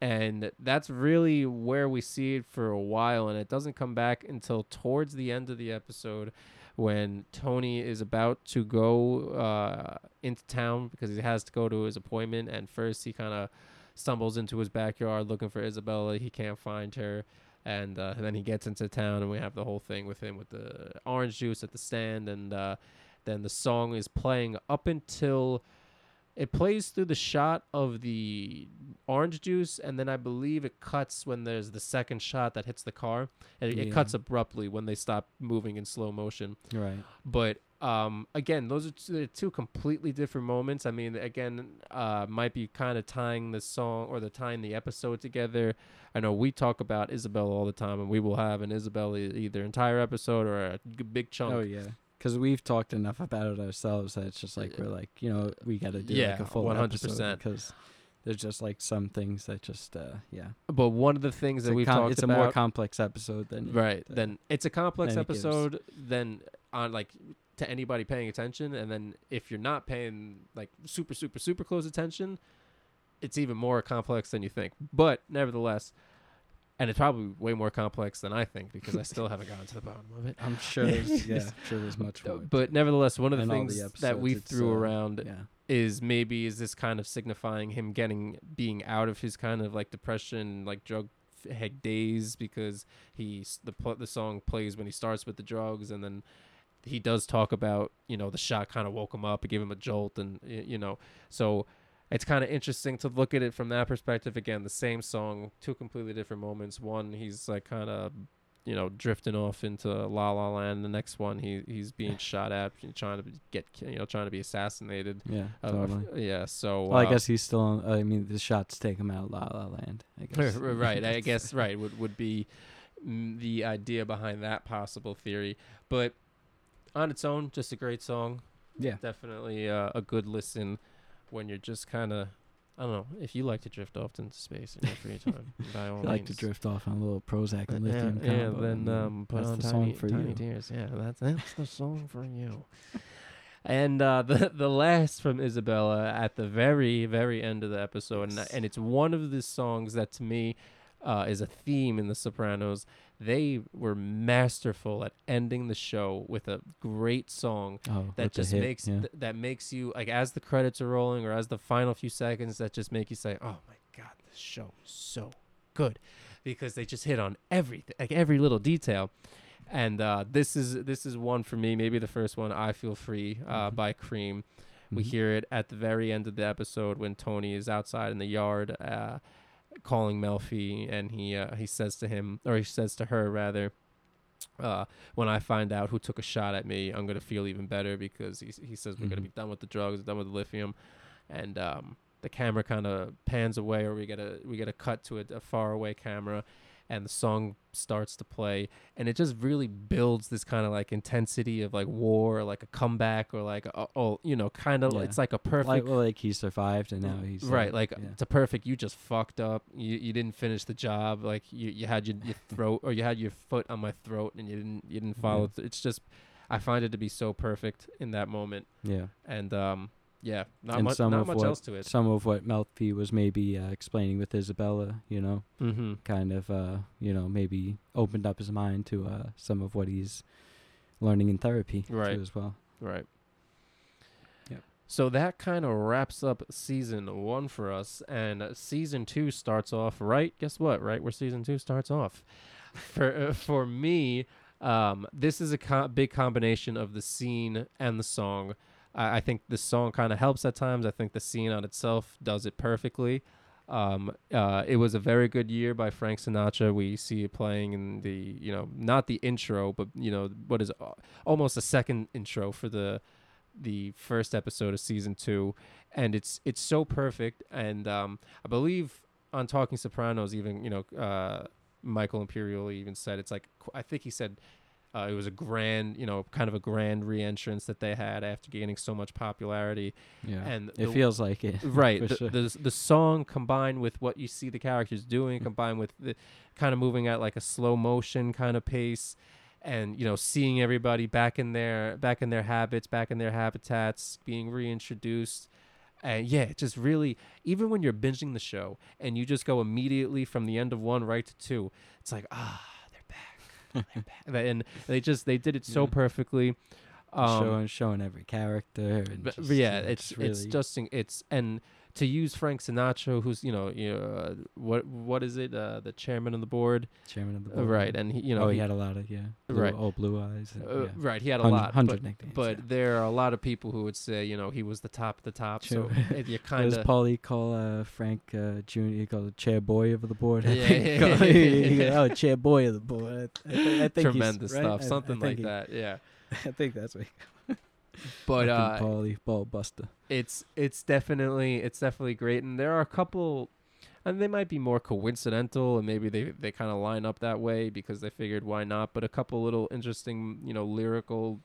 S1: and that's really where we see it for a while and it doesn't come back until towards the end of the episode when Tony is about to go uh, into town because he has to go to his appointment and first he kind of stumbles into his backyard looking for Isabella he can't find her and, uh, then he gets into town, and we have the whole thing with him with the orange juice at the stand, and uh, then the song is playing up until it plays through the shot of the orange juice, and then I believe it cuts when there's the second shot that hits the car. And it, it cuts abruptly when they stop moving in slow motion.
S2: Right.
S1: But um, again, those are two, completely different moments. I mean, again, uh, might be kind of tying the song or the tying the episode together. I know we talk about Isabella all the time, and we will have an Isabella either entire episode or a big chunk.
S2: Oh yeah. Because we've talked enough about it ourselves that it's just like we're like you know we got to do
S1: Yeah,
S2: like a full
S1: 100%.
S2: because there's just like some things that just uh yeah
S1: But one of the things
S2: it's,
S1: that we've
S2: com-
S1: talked
S2: it's
S1: about,
S2: a more complex episode than
S1: right?
S2: the-
S1: then it's a complex
S2: it
S1: episode than on like to anybody paying attention, and then if you're not paying like super, super, super close attention, it's even more complex than you think. But nevertheless, and it's probably way more complex than I think because I still haven't gotten to the bottom of it.
S2: I'm sure there's yeah I'm sure there's much more
S1: But nevertheless, one of the
S2: And
S1: things
S2: the
S1: that we threw
S2: uh,
S1: around
S2: yeah
S1: is maybe is this kind of signifying him getting being out of his kind of like depression like drug head days because he's the the song plays when he starts with the drugs and then he does talk about you know the shot kind of woke him up and gave him a jolt and you know. So it's kind of interesting to look at it from that perspective. Again the same song two completely different moments. One he's like kind of you know drifting off into la la land. The next one he he's being shot at trying to get you know trying to be assassinated.
S2: Yeah
S1: uh,
S2: totally.
S1: yeah, so
S2: well I
S1: uh,
S2: guess he's still on, I mean the shots take him out of La La Land I guess.
S1: Right. I guess right would would be the idea behind that possible theory, but on its own, just a great song.
S2: yeah
S1: Definitely uh, a good listen when you're just kind of. I don't know if you like to drift off into space in your free time. by all
S2: I like to drift off on a little Prozac and
S1: Yeah,
S2: lithium
S1: yeah,
S2: combo,
S1: then um, put
S2: that's
S1: on
S2: the
S1: tiny,
S2: song for
S1: tiny
S2: you
S1: tears. Yeah, that's that's the song for you. And uh, the the last from Isabella at the very very end of the episode, and, and it's one of the songs that to me uh, is a theme in The Sopranos. They were masterful at ending the show with a great song
S2: oh
S1: that just
S2: hit,
S1: makes
S2: yeah.
S1: th- that makes you like as the credits are rolling or as the final few seconds that just make you say, "Oh my god, this show is so good," because they just hit on everything, like every little detail. And uh, this is this is one for me, maybe the first one. I feel free uh,
S2: Mhm.
S1: by Cream. We
S2: Mhm.
S1: hear it at the very end of the episode when Tony is outside in the yard uh, calling Melfi, and he uh, he says to him, or he says to her rather, uh, "When I find out who took a shot at me, I'm gonna feel even better because he he says we're gonna be done with the drugs, done with the lithium, and um, the camera kind of pans away, or we get a we get a cut to a, a far away camera." And the song starts to play, and it just really builds this kind of like intensity of like war, or like a comeback, or like a, oh, you know, kind of
S2: Yeah.
S1: it's like a perfect
S2: like well like he survived and now he's
S1: right
S2: uh,
S1: like
S2: yeah.
S1: it's a perfect you just fucked up you you didn't finish the job like you, you had your, your throat or you had your foot on my throat and you didn't you didn't follow th- it's just i find it to be so perfect in that moment
S2: yeah
S1: and um yeah not
S2: And
S1: much
S2: some
S1: not
S2: of
S1: much
S2: what-
S1: else to it
S2: some of what Melfi was maybe uh, explaining with Isabella, you know,
S1: mm-hmm.
S2: kind of, uh, you know, maybe opened up his mind to uh, some of what he's learning in therapy
S1: Right.
S2: too as well.
S1: right
S2: Yep.
S1: so that kind of wraps up season one for us and season two starts off right guess what right where season two starts off for uh, for me um, this is a co- big combination of the scene and the song I, I think the song kind of helps at times i think the scene on itself does it perfectly um, uh, it was a very good year by Frank Sinatra. We see it playing in the, you know, not the intro, but you know, what is uh, almost a second intro for the the first episode of season two, and it's it's so perfect. And um, I believe on Talking Sopranos, even you know, uh, Michael Imperioli even said it's like I think he said uh, it was a grand, you know, kind of a grand re-entrance that they had after gaining so much popularity.
S2: Yeah,
S1: And
S2: it
S1: the-
S2: feels like it.
S1: right the,
S2: sure.
S1: the the song combined with what you see the characters doing
S2: Mm.
S1: combined with the kind of moving at like a slow motion kind of pace and you know seeing everybody back in their back in their habits back in their habitats being reintroduced and yeah it just really even when you're binging the show and you just go immediately from the end of one right to two it's like ah they're back they're back and they just they did it so
S2: Yeah.
S1: perfectly um,
S2: showing showing every character. And
S1: but
S2: just,
S1: yeah,
S2: uh,
S1: it's
S2: just
S1: it's just it's and to use Frank Sinatra, who's you know, you know, uh, what what is it? Uh, the chairman of the board,
S2: Chairman of the
S1: Uh,
S2: board.
S1: right? And he, you know,
S2: oh, he,
S1: he-
S2: had a lot of yeah. Blue,
S1: Right.
S2: Oh, blue eyes. and-
S1: uh, right. He had a
S2: Hundred-
S1: lot,
S2: hundred
S1: but,
S2: nicknames.
S1: but
S2: yeah.
S1: there are a lot of people who would say, you know, he was the top of the top. So
S2: Sure.
S1: it- you kind of does
S2: Paulie call uh, Frank uh, Jr.? He called chair boy of the board. I
S1: Yeah, yeah,
S2: he- he goes, oh, chair boy of the board. I, I, think- I think he's-
S1: tremendous
S2: right?
S1: stuff, something like
S2: he-
S1: that. Yeah,
S2: I think that's what.
S1: But uh,
S2: Paulie ball buster.
S1: it's it's definitely it's definitely great and there are a couple and they might be more coincidental and maybe they they kind of line up that way because they figured why not but a couple little interesting you know lyrical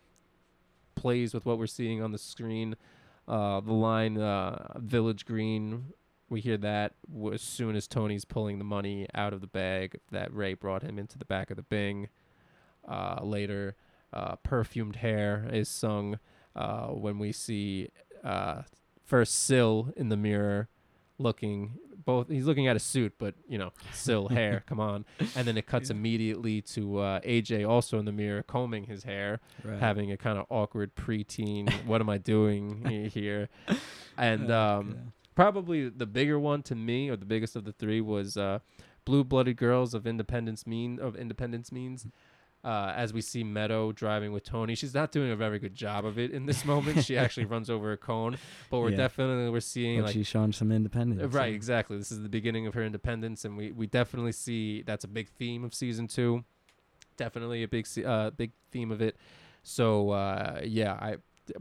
S1: plays with what we're seeing on the screen uh the line uh village green we hear that as soon as Tony's pulling the money out of the bag that Ray brought him into the back of the Bing. Uh, later, uh, perfumed hair is sung uh, when we see uh, first Sill in the mirror looking both he's looking at a suit but you know Sill hair come on. And then it cuts immediately to uh, AJ also in the mirror combing his hair
S2: Right.
S1: having a kind of awkward preteen what am I doing here? And
S2: Oh,
S1: um probably the bigger one to me or the biggest of the three was uh blue blooded girls of independence mean of independence means uh, as we see Meadow driving with Tony, she's not doing a very good job of it in this moment. she actually runs over a cone, but we're
S2: Yeah.
S1: definitely we're seeing
S2: But
S1: like
S2: she's showing some independence.
S1: right, exactly. This is the beginning of her independence, and we we definitely see that's a big theme of season two. Definitely a big uh big theme of it. So uh, yeah, I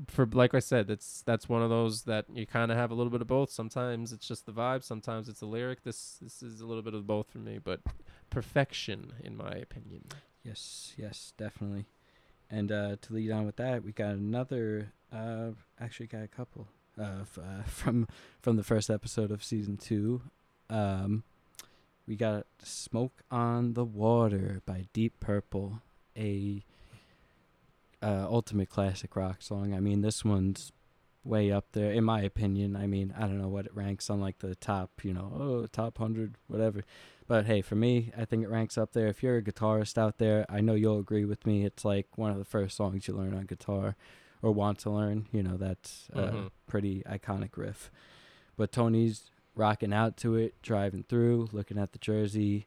S1: for like I said, that's that's one of those that you kind of have a little bit of both. Sometimes it's just the vibe, sometimes it's the lyric. This this is a little bit of both for me, but perfection in my opinion.
S2: Yes, yes, definitely. And uh, to lead on with that, we got another. Uh, actually, got a couple of uh, from from the first episode of season two. Um, we got "Smoke on the Water" by Deep Purple, a uh, ultimate classic rock song. I mean, this one's way up there in my opinion. I mean, I don't know what it ranks on like the top, you know, oh, top 100, whatever. But hey, for me, I think it ranks up there. If you're a guitarist out there, I know you'll agree with me. It's like one of the first songs you learn on guitar or want to learn. You know, that's a
S1: Mhm.
S2: pretty iconic riff. But Tony's rocking out to it, driving through, looking at the Jersey,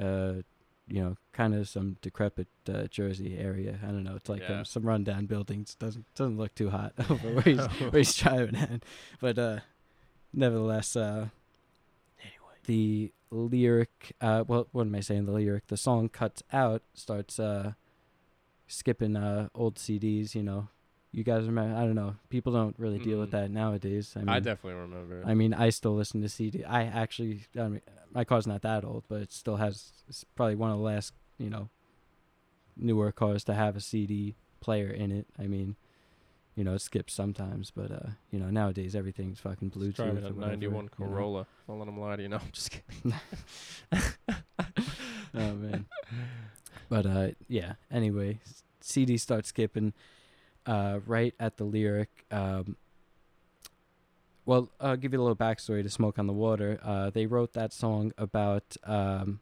S2: uh, you know, kind of some decrepit uh, Jersey area. I don't know. It's like
S1: Yeah.
S2: um, some rundown buildings. Doesn't doesn't look too hot over where he's where he's driving at. But uh, nevertheless, uh, anyway. the lyric, uh, well, what am I saying? The lyric, the song cuts out, starts uh, skipping uh, old CDs. You know, you guys remember? I don't know. People don't really deal with that nowadays. I mean,
S1: I definitely remember.
S2: I mean, I still listen to CD. I actually, I mean, my car's not that old, but it still has. It's probably one of the last, you know, newer cars to have a CD player in it. I mean, you know, it skips sometimes, but uh, you know, nowadays everything's fucking
S1: Just
S2: Bluetooth.
S1: driving
S2: or
S1: a
S2: whatever,
S1: 91
S2: you know?
S1: Corolla. Don't let him lie to you. No, I'm just kidding.
S2: oh man. But uh, yeah. Anyway, CD starts skipping uh, right at the lyric. Um, well, I'll give you a little backstory to "Smoke on the Water." Uh, they wrote that song about um,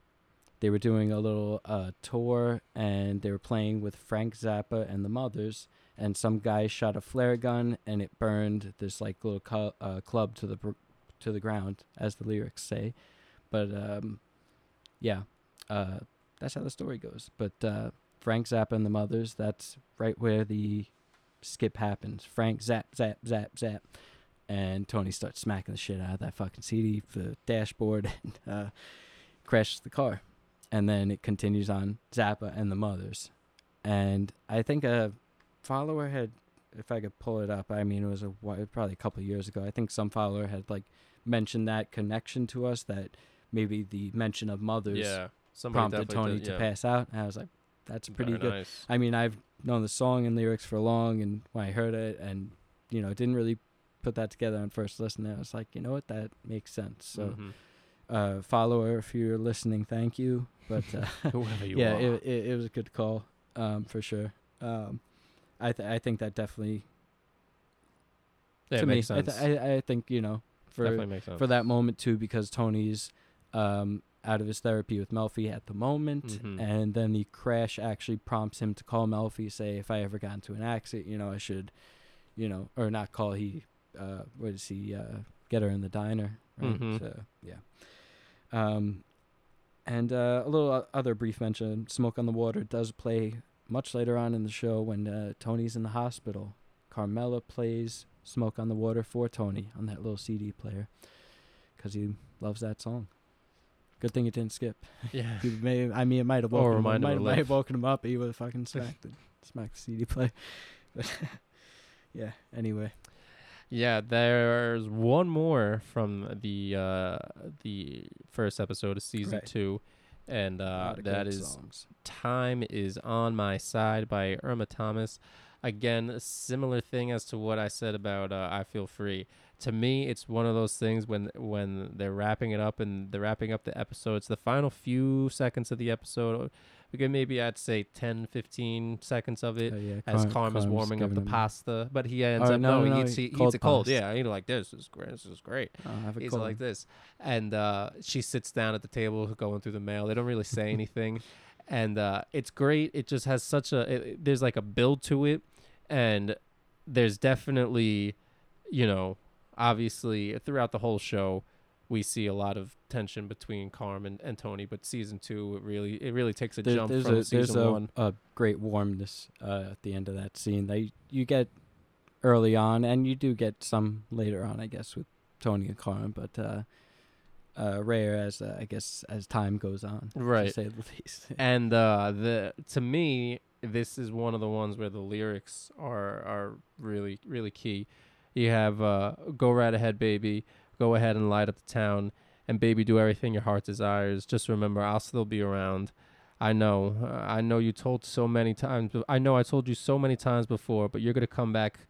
S2: they were doing a little uh, tour and they were playing with Frank Zappa and the Mothers, and some guy shot a flare gun and it burned this like little cu- uh, club to the br- to the ground, as the lyrics say. But um, yeah, uh, that's how the story goes. But uh, Frank Zappa and the Mothers, that's right where the skip happens. Frank zap, zap, zap, zap. And Tony starts smacking the shit out of that fucking CD for the dashboard and uh, crashes the car. And then it continues on Zappa and the Mothers. And I think a follower had, if I could pull it up, I mean, it was a probably a couple of years ago. I think some follower had like mentioned that connection to us that maybe the mention of Mothers
S1: yeah.
S2: Prompted Tony
S1: did,
S2: to pass out. And I was like, that's pretty
S1: Very
S2: good.
S1: Nice.
S2: I mean, I've known the song and lyrics for long, and when I heard it, and you know, didn't really put that together on first listen. I was like, you know what, that makes sense. So,
S1: Mhm.
S2: uh, follower, if you're listening, thank you. But uh,
S1: whoever you
S2: yeah,
S1: are.
S2: it, it it was a good call, um, for sure. Um, I th- I think that definitely
S1: yeah,
S2: to
S1: it
S2: me,
S1: makes
S2: I,
S1: sense.
S2: th- I I think you know for
S1: definitely makes sense.
S2: for that moment too because Tony's um, out of his therapy with Melfi at the moment,
S1: Mhm.
S2: and then the crash actually prompts him to call Melfi, say if I ever got into an accident, you know, I should, you know, or not call. He, uh, does he? Uh, get her in the diner. Right?
S1: Mhm.
S2: So yeah. Um, and uh, a little other brief mention: "Smoke on the Water" does play much later on in the show when uh, Tony's in the hospital. Carmela plays "Smoke on the Water" for Tony on that little CD player because he loves that song. Good thing it didn't skip.
S1: Yeah.
S2: He may, I mean, it might have woken him up.
S1: remind him
S2: Might,
S1: of
S2: might have woken him up. He would have fucking smacked it, smacked the CD player. But yeah. Anyway.
S1: Yeah, there's one more from the uh the first episode of season
S2: Right.
S1: two, and uh that is
S2: songs.
S1: "Time Is on My Side" by Irma Thomas. Again, a similar thing as to what I said about uh, "I Feel Free." To me, it's one of those things when when they're wrapping it up and they're wrapping up the episode. It's the final few seconds of the episode. We could maybe I'd say 10, 15 seconds of it
S2: Oh, yeah,
S1: as
S2: Carm-
S1: Carm is warming up the pasta, but he ends
S2: Oh,
S1: up
S2: no,
S1: no,
S2: no,
S1: he eats,
S2: he-
S1: he eats
S2: cold
S1: it cold.
S2: pasta.
S1: Yeah, he's like this is great. This is great.
S2: Oh, a
S1: He's like this, and uh, she sits down at the table going through the mail. They don't really say anything, and uh, it's great. It just has such a it- there's like a build to it, and there's definitely, you know, obviously throughout the whole show, we see a lot of tension between Carm and, and Tony. But season two, it really it really takes a
S2: There-
S1: jump
S2: there's
S1: from
S2: a
S1: season
S2: there's a,
S1: one.
S2: a great warmness uh, at the end of that scene that you, you get early on, and you do get some later on, I guess, with Tony and Carm, but uh, uh, rare as uh, I guess as time goes on, to
S1: Right.
S2: say the least.
S1: and uh the to me this is one of the ones where the lyrics are are really really key you have uh go right ahead baby. Go ahead and light up the town. And baby do everything your heart desires. Just remember i'll still be around. I know. Uh, i know you told so many times i know i told you so many times before but you're gonna come back.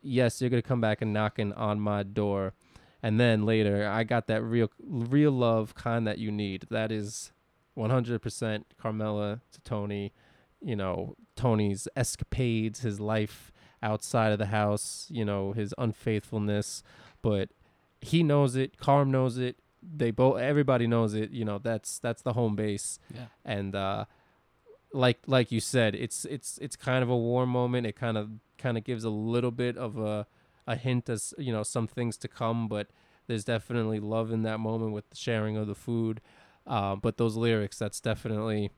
S1: Yes you're gonna come back and knocking on my door. And then later i got that real real love kind that you need. That is 100% Carmela to Tony, you know, Tony's escapades, his life outside of the house, you know, his unfaithfulness, but he knows it, Carm knows it, they both everybody knows it, you know, that's that's the home base
S2: yeah,
S1: and uh like like you said, it's it's it's kind of a warm moment. It kind of kind of gives a little bit of a a hint as, you know, some things to come, but there's definitely love in that moment with the sharing of the food. Um, but those lyrics, that's definitely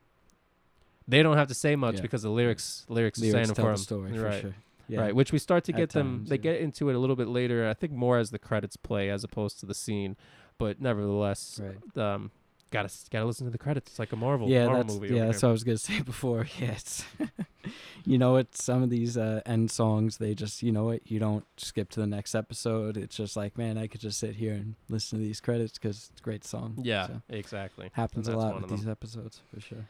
S1: they don't have to say much
S2: Yeah.
S1: because the lyrics lyrics, saying
S2: lyrics tell
S1: for
S2: the story
S1: right,
S2: for sure. Yeah.
S1: right. Which we start to
S2: At
S1: get them.
S2: times,
S1: they
S2: yeah.
S1: get into it a little bit later. I think more as the credits play as opposed to the scene. But nevertheless,
S2: Right.
S1: um, gotta gotta listen to the credits. It's like a Marvel
S2: yeah,
S1: Marvel
S2: that's
S1: movie.
S2: yeah. That's what I was gonna say before. Yes, you know what? Some of these uh, end songs, they just you know what? You don't skip to the next episode. It's just like, man, I could just sit here and listen to these credits because it's a great song.
S1: Yeah,
S2: So,
S1: exactly.
S2: happens a lot with these episodes for sure.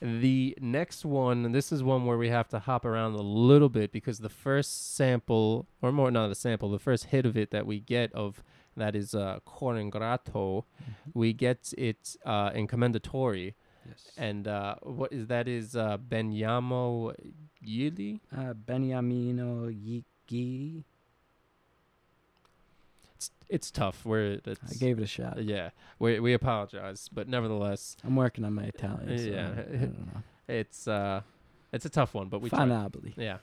S1: The next one, and this is one where we have to hop around a little bit because the first sample, or more not the sample, the first hit of it that we get of that is uh, Coringrato, we get it uh, in Commendatory,
S2: Yes.
S1: and uh, what is that is uh, Benyamo Yili.
S2: Uh, Beniamino Yiki.
S1: It's tough. Where
S2: I gave it a shot.
S1: yeah, we we apologize, but nevertheless,
S2: I'm working on my Italian. So
S1: Yeah.
S2: I, I don't know.
S1: it's uh, it's a tough one, but we tried. Yeah.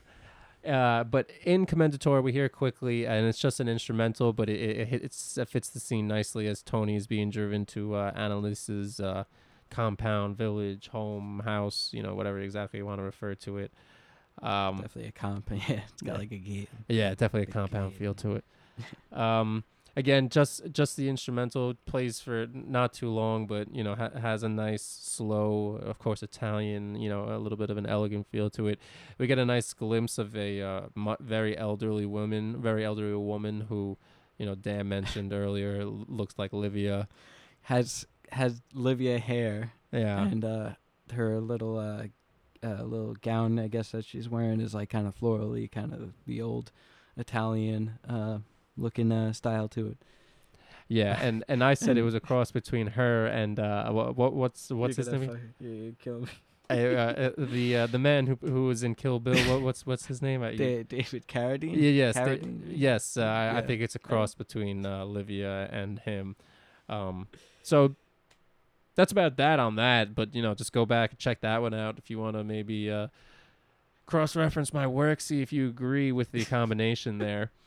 S1: Uh, but in Commendator, we hear quickly, and it's just an instrumental, but it, it, it, it fits the scene nicely as Tony is being driven to uh, Annalise's uh, compound, village, home, house, you know, whatever exactly you want to refer to it. Um,
S2: Definitely a comp. Yeah, it's got like a gate.
S1: yeah, definitely a compound feel to it. Um, again, just just the instrumental plays for not too long, but you know ha- has a nice slow, of course, Italian. You know, a little bit of an elegant feel to it. We get a nice glimpse of a uh, mu- very elderly woman, very elderly woman who, you know, Dan mentioned earlier, l- looks like Livia.
S2: Has has Livia hair
S1: Yeah,
S2: and uh, her little uh, uh, little gown, I guess that she's wearing is like kind of florally, kind of the old Italian uh, looking uh, style to it.
S1: yeah, and and I said it was a cross between her and uh, what, what what's what's his name?
S2: You kill me.
S1: uh, uh, the uh, the man who who was in Kill Bill. What, what's what's his name? Uh,
S2: Da- David Carradine.
S1: Yeah, yes, they-
S2: Carradine?
S1: yes. Uh, I, I think it's a cross between uh, Livia and him. Um, so that's about that on that. But you know, just go back and check that one out if you want to maybe uh, cross-reference my work, see if you agree with the combination there.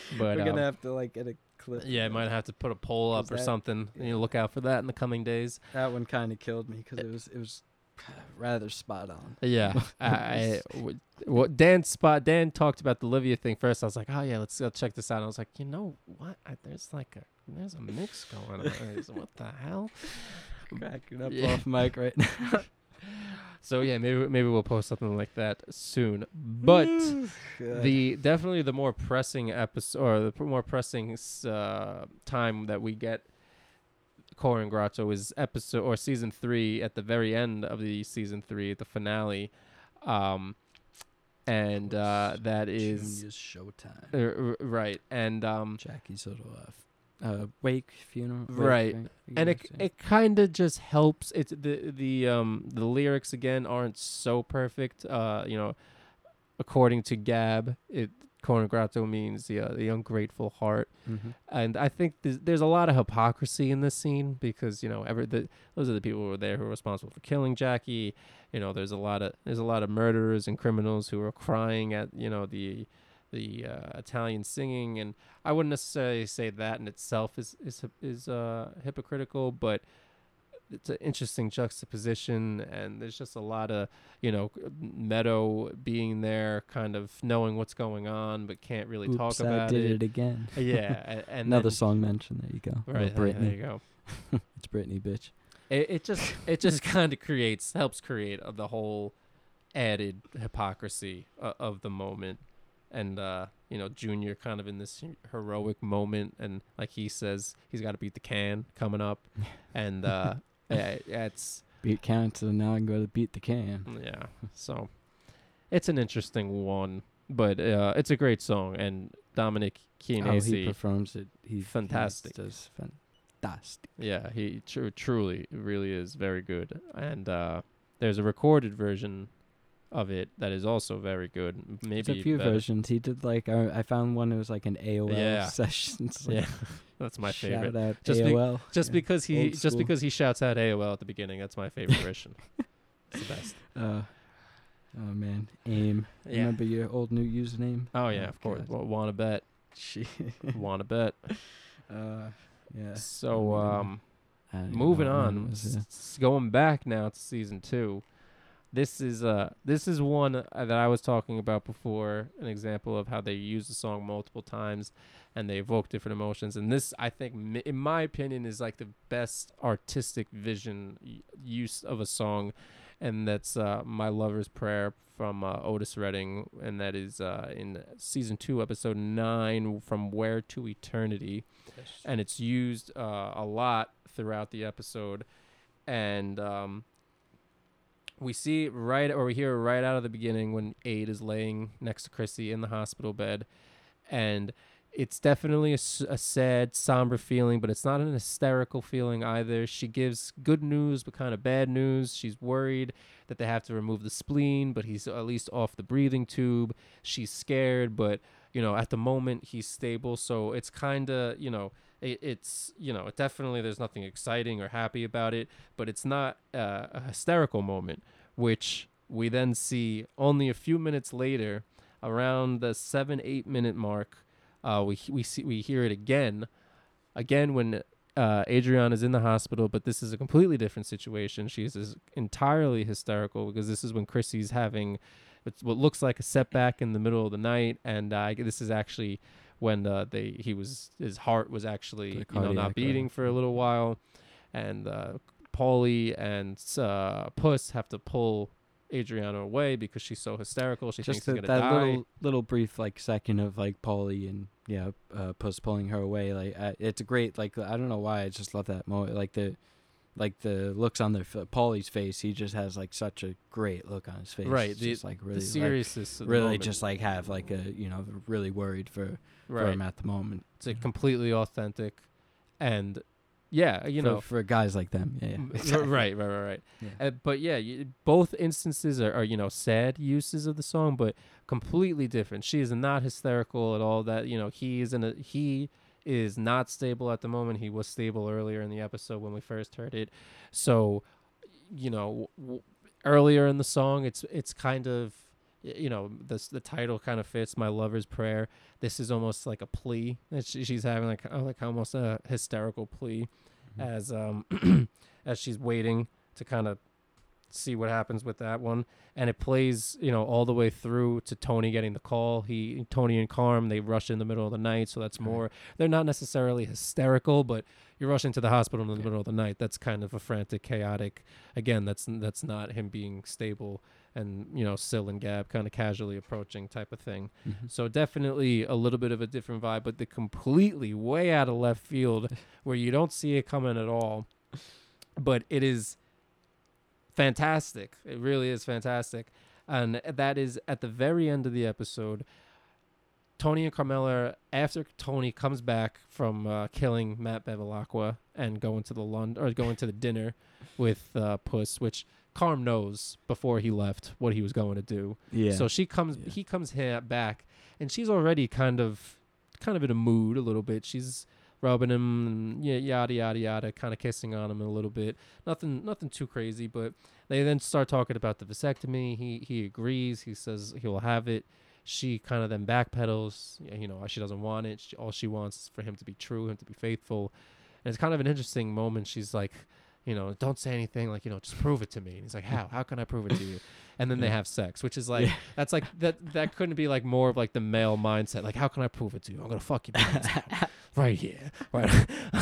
S1: But
S2: We're gonna
S1: um,
S2: have to like get a clip.
S1: Yeah, might have to put a poll up or
S2: that-
S1: something. You
S2: yeah.
S1: know, look out for that in the coming days.
S2: That one kind of killed me because it was it was rather spot on.
S1: Yeah, I what Dan spot Dan talked about the Olivia thing first. I was like, oh yeah, let's go check this out. And I was like, you know what? I, there's like a there's a mix going on. What the hell?
S2: Cracking up
S1: Yeah.
S2: off mic right now.
S1: So yeah, maybe maybe we'll post something like that soon. But the definitely the more pressing episode or the more pressing uh, time that we get Core and Grotto is episode or season three at the very end of the season three, the finale, um, and uh, that is
S2: showtime.
S1: uh, right, and um,
S2: Jackie's little uh, uh, wake funeral. wake,
S1: Right.
S2: You
S1: and it it kind of just helps. It's the the um the lyrics again aren't so perfect. Uh, you know, according to Gab, it and means the uh, the ungrateful heart.
S2: Mhm.
S1: and I think there's, there's a lot of hypocrisy in this scene because you know ever the, those are the people who were there who were responsible for killing Jackie. You know, there's a lot of there's a lot of murderers and criminals who are crying at you know the the uh, Italian singing, and I wouldn't necessarily say that in itself is is is uh, hypocritical, but it's an interesting juxtaposition, and there's just a lot of you know Meadow being there, kind of knowing what's going on, but can't really
S2: Oops,
S1: talk about I
S2: did
S1: it.
S2: it again.
S1: Yeah, and
S2: Another
S1: then-
S2: song mention. There you go.
S1: Right, there, there you go.
S2: It's Britney, bitch.
S1: It, it just it just kind of creates helps create uh, the whole added hypocrisy uh, of the moment, and uh, you know Junior kind of in this heroic moment, and like he says he's got to beat the can coming up, and uh, yeah, it's
S2: Beat count, so now I can go to beat the can.
S1: yeah, so it's an interesting one, but uh, it's a great song, and Dominic
S2: How he performs it, he he
S1: Fantastic.
S2: does fantastic.
S1: Yeah, he tr- truly really is very good. And uh, there's a recorded version of it that is also very good. Maybe
S2: There's a few
S1: better.
S2: versions. He did like I, I found one. It was like an AOL
S1: Yeah.
S2: session. Like,
S1: Yeah, that's my
S2: shout
S1: favorite.
S2: out
S1: Just be-
S2: AOL.
S1: Just
S2: Yeah.
S1: because he
S2: old
S1: just
S2: school.
S1: because he shouts out AOL at the beginning, that's my favorite version. It's the best.
S2: Uh, oh man, aim.
S1: Yeah.
S2: Remember your old new username?
S1: Oh yeah, of course. Well, wanna bet? Wanna bet?
S2: Uh, yeah.
S1: So um,
S2: I don't even
S1: moving on,
S2: it was,
S1: s-
S2: yeah.
S1: s- going back now to season two. This is uh this is one uh, that I was talking about before, an example of how they use the song multiple times, and they evoke different emotions. And this, I think, in my opinion, is like the best artistic vision use of a song, and that's uh, "My Lover's Prayer" from uh, Otis Redding, and that is uh, in season two, episode nine, "From Where to Eternity." and it's used uh, a lot throughout the episode and um, we see right or we hear right out of the beginning when aid is laying next to chrissy in the hospital bed. And it's definitely a sad somber feeling but it's not an hysterical feeling either. She gives good news but kind of bad news. She's worried that they have to remove the spleen but he's at least off the breathing tube. She's scared but you know at the moment he's stable. So it's kind of you know it, it's you know definitely there's nothing exciting or happy about it but it's not uh, a hysterical moment which we then see only a few minutes later around the seven eight minute mark uh, we we see we hear it again again when uh, Adriana is in the hospital, but this is a completely different situation. She's is entirely hysterical because this is when Chrissy's having what looks like a setback in the middle of the night, and uh, this is actually when uh, they he was his heart was actually you know not beating for a little while, and uh, Paulie and uh, Puss have to pull Adriana away because she's so hysterical. She
S2: Just
S1: thinks
S2: that,
S1: he's gonna
S2: that
S1: die.
S2: little little brief like second of like Polly and yeah, uh, Puss pulling her away. Like uh, it's a great like I don't know why I just love that moment. Like the like the looks on their Polly's face. He just has like such a great look on his face.
S1: Right,
S2: It's
S1: the-
S2: just like really
S1: the
S2: like,
S1: seriousness, the
S2: really
S1: moment.
S2: just like have like a you know really worried for
S1: right.
S2: at the moment.
S1: It's a completely authentic, and yeah, you
S2: for,
S1: know,
S2: for guys like them. Yeah, yeah. Exactly.
S1: right, right, right, right.
S2: Yeah.
S1: Uh, but yeah, you, both instances are, are you know sad uses of the song, but completely different. She is not hysterical at all. That you know he is in a he is not stable at the moment. He was stable earlier in the episode when we first heard it. So, you know, w- earlier in the song, it's it's kind of you know this the title kind of fits my lover's prayer. This is almost like a plea. That she, she's having like like almost a hysterical plea
S2: Mhm.
S1: as um as she's waiting to kind of see what happens with that one. And it plays you know all the way through to tony getting the call. He tony and carm they rush in the middle of the night so that's more they're not necessarily hysterical but you're rushing to the hospital in the
S2: Yeah.
S1: middle of the night. That's kind of a frantic chaotic again that's that's not him being stable and you know Sill and Gab kind of casually approaching type of thing
S2: Mhm.
S1: so definitely a little bit of a different vibe, but the completely way out of left field where you don't see it coming at all. But it is fantastic. It really is fantastic. And that is at the very end of the episode. Tony and Carmela, after Tony comes back from uh, killing Matt Bevilacqua and going to the lund or going to the dinner with uh, Puss, which Carm knows before he left what he was going to do.
S2: Yeah.
S1: So she comes,
S2: Yeah.
S1: he comes here back, and she's already kind of, kind of in a mood a little bit. She's rubbing him, and yeah, yada yada yada, kind of kissing on him a little bit. Nothing, nothing too crazy. But they then start talking about the vasectomy. He he agrees. He says he will have it. She kind of then backpedals. You know, she doesn't want it. She, all she wants is for him to be true, him to be faithful. And it's kind of an interesting moment. She's like, you know, don't say anything. Like, you know, just prove it to me. And he's like, how? How can I prove it to you? And then they have sex, which is like
S2: Yeah.
S1: that's like that that couldn't be like more of like the male mindset. Like, how can I prove it to you? I'm gonna fuck you right here, right.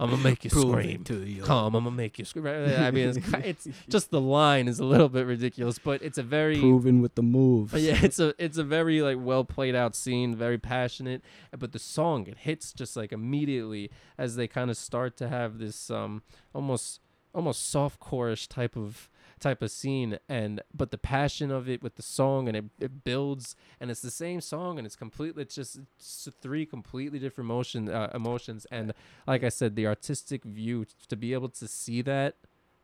S1: I'm gonna make you
S2: Prove
S1: scream.
S2: you.
S1: Come, I'm gonna make you scream. Right? I mean, it's it's just the line is a little bit ridiculous, but it's a very
S2: Proven with the
S1: move. yeah, it's a it's a very like well played out scene, very passionate. But the song it hits just like immediately as they kind of start to have this um almost almost soft chorish type of type of scene and but the passion of it with the song and it, it builds and it's the same song and it's completely it's just it's three completely different motion uh, emotions and like I said the artistic view to be able to see that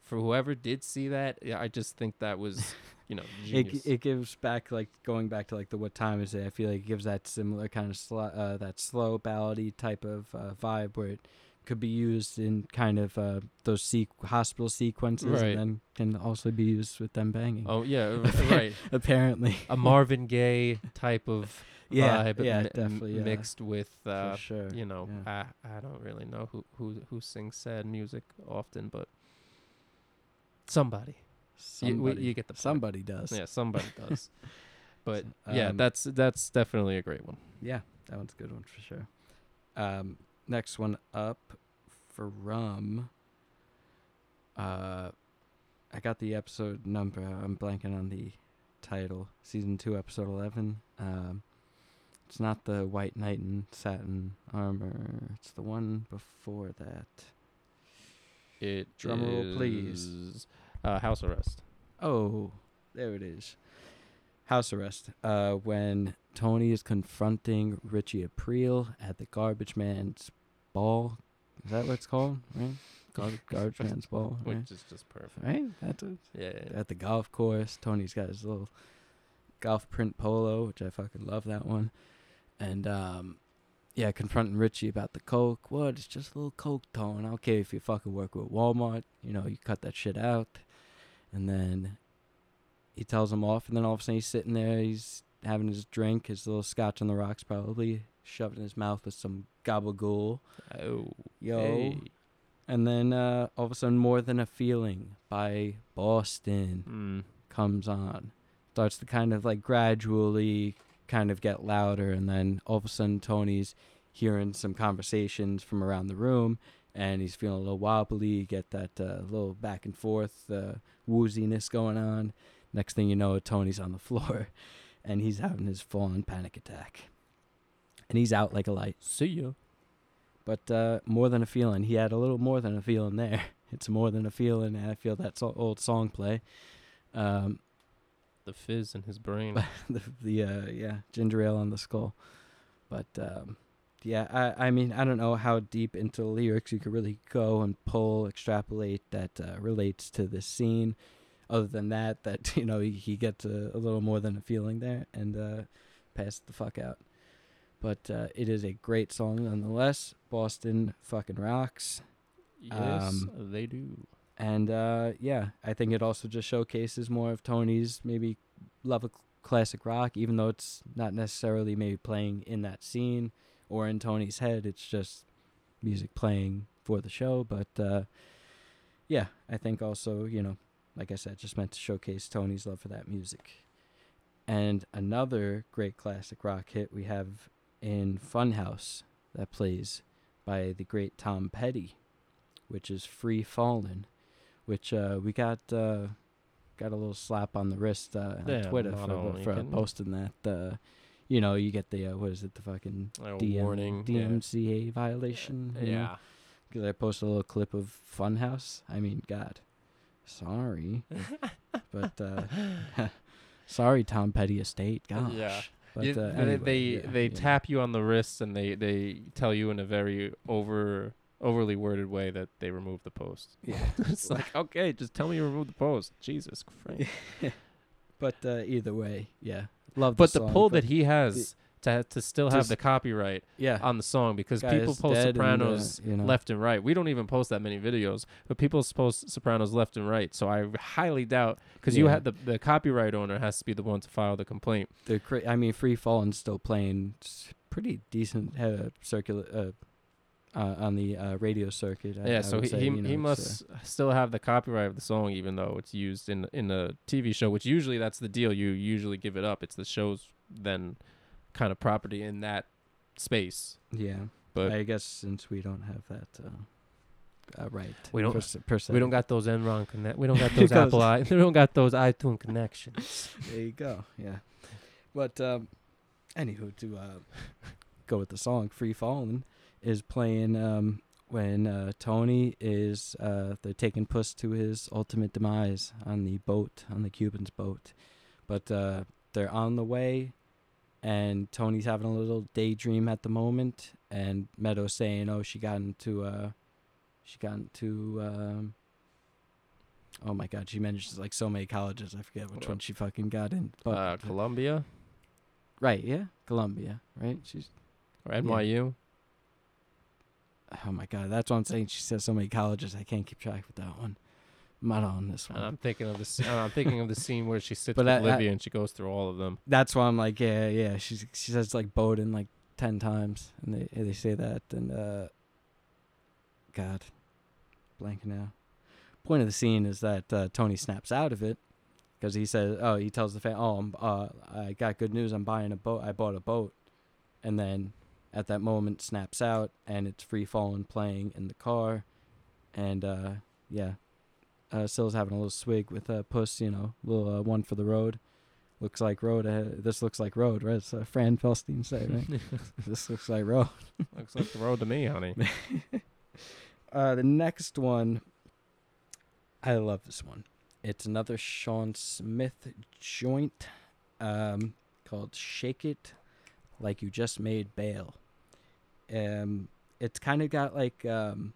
S1: for whoever did see that yeah, I just think that was you know
S2: it, it gives back like going back to like the what time is it? I feel like it gives that similar kind of sl- uh, that slow ballady type of uh, vibe where it could be used in kind of uh, those sequ- hospital sequences
S1: Right.
S2: and then can also be used with them banging.
S1: Oh yeah, right.
S2: Apparently,
S1: A Marvin Gaye type of
S2: yeah,
S1: vibe,
S2: yeah,
S1: mi-
S2: definitely, yeah,
S1: mixed with uh,
S2: sure.
S1: you know,
S2: yeah.
S1: I I don't really know who who who sings sad music often, but somebody. You, we,
S2: somebody,
S1: you get the point.
S2: somebody does.
S1: Yeah, somebody does. But yeah,
S2: Um,
S1: that's that's definitely a great one.
S2: Yeah, that one's a good one for sure. Um, next one up from. Uh, I got the episode number. I'm blanking on the title. Season two, episode eleven. Um, it's not the white knight in satin armor. It's the one before that.
S1: It
S2: Drum roll, please.
S1: Uh, house arrest.
S2: Oh, there it is. House arrest. Uh, when Tony is confronting Richie April at the garbage man's ball. Is that what it's called? Right? Gar- garbage man's ball. Right?
S1: Which is just perfect.
S2: right? That's it.
S1: Yeah, yeah.
S2: At the golf course. Tony's got his little golf print polo, which I fucking love that one. And um, yeah, confronting Richie about the coke. What? It's just a little coke tone. Care if you fucking work with Walmart. You know, you cut that shit out. And then he tells him off, and then all of a sudden he's sitting there. He's having his drink, his little scotch on the rocks, probably shoved in his mouth with some gabagool.
S1: Oh,
S2: Yo.
S1: hey.
S2: And then uh, all of a sudden, More Than a Feeling by Boston
S1: Mm.
S2: comes on. Starts to kind of like gradually kind of get louder, and then all of a sudden, Tony's hearing some conversations from around the room, and he's feeling a little wobbly. Get that uh, little back and forth uh, wooziness going on. Next thing you know, Tony's on the floor, and he's having his full-on panic attack, and he's out like a light.
S1: See ya.
S2: But uh, more than a feeling, he had a little more than a feeling there. It's more than a feeling, and I feel that's o- old song play. Um,
S1: The fizz in his brain.
S2: the the uh, yeah ginger ale on the skull, but um, yeah, I I mean I don't know how deep into lyrics you could really go and pull extrapolate that uh, relates to this scene. Other than that, that you know he, he gets a, a little more than a feeling there and uh, passed the fuck out. But uh, it is a great song nonetheless. Boston fucking rocks.
S1: yes,
S2: um,
S1: they do.
S2: And uh, yeah, I think it also just showcases more of Tony's maybe love of classic rock, even though it's not necessarily maybe playing in that scene or in Tony's head. It's just music playing for the show. But uh, yeah, I think also, you know, like I said, just meant to showcase Tony's love for that music. And another great classic rock hit we have in Funhouse that plays by the great Tom Petty, which is Free Fallin', which uh, we got uh, got a little slap on the wrist uh, on
S1: Yeah,
S2: Twitter for, for posting that. Uh, you know, you get the uh, what is it, the fucking DM,
S1: warning. yeah.
S2: DMCA violation. you know?
S1: Yeah.
S2: because I posted a little clip of Funhouse. I mean, God, sorry, but uh, sorry, Tom Petty estate. Gosh,
S1: Yeah.
S2: But,
S1: You-
S2: uh,
S1: they
S2: anyway,
S1: they,
S2: yeah,
S1: they
S2: yeah.
S1: tap you on the wrist and they, they tell you in a very over overly worded way that they removed the post.
S2: Yeah,
S1: it's like okay, just tell me you removed the post. Jesus Christ.
S2: but uh, either way, yeah, love.
S1: But the
S2: song,
S1: pull
S2: but
S1: that he has to to still have
S2: Just-
S1: the copyright
S2: yeah,
S1: on the song because
S2: guy
S1: people
S2: is
S1: post
S2: dead and, uh,
S1: Sopranos
S2: you know,
S1: left and right. We don't even post that many videos, but people post Sopranos left and right. So I highly doubt because you
S2: Yeah.
S1: had the the copyright owner has to be the one to file the complaint.
S2: the cra- I mean, Free Fallin' still playing s- pretty decent uh, circular uh, uh, on the uh, radio circuit. I-
S1: yeah,
S2: I
S1: so
S2: would
S1: he
S2: say,
S1: he,
S2: you know,
S1: he
S2: it's,
S1: must still have the copyright of the song, even though it's used in in a TV show. Which usually that's the deal. You usually give it up. It's the show's then kind of property in that space.
S2: yeah.
S1: But
S2: I guess since we don't have that uh, uh, right,
S1: We don't-
S2: per, per se.
S1: we don't got those Enron connect. We don't got those Apple. I, we don't got those iTunes connections.
S2: There you go. Yeah. But um anywho to uh go with the song Free Fallin' is playing um when uh Tony is uh they're taking Puss to his ultimate demise on the boat, on the Cuban's boat. But uh they're on the way and Tony's having a little daydream at the moment and Meadows saying, Oh, she got into uh she got into um Oh my god, she mentions like so many colleges. I forget which one she fucking got in. But
S1: uh, Columbia
S2: right, yeah, Columbia, right? She's
S1: or NYU.
S2: oh my god, that's what I'm saying. She says so many colleges, I can't keep track with that one. I'm not on this
S1: And
S2: one.
S1: I'm thinking of this. I'm thinking of the scene where she sits
S2: But
S1: with
S2: I- I-
S1: Olivia and she goes through all of them.
S2: that's why I'm like, yeah, yeah. She's she says like Bowden like ten times, and they they say that, and uh, God, blank now. Point of the scene is that uh, Tony snaps out of it because he says, oh, he tells the fan, oh, I'm, uh, I got good news. I'm buying a boat. I bought a boat, and then at that moment snaps out, and it's free falling playing in the car, and uh, yeah, uh, Sill's having a little swig with uh, Puss, you know, little uh, one for the road looks like road. Uh, this looks like road, right? So Fran Felstein say, right? this looks like road.
S1: Looks like the road to me, honey.
S2: Uh, the next one, I love this one. It's another Sean Smith joint, um, called "Shake It Like You Just Made Bail." Um, it's kind of got like um,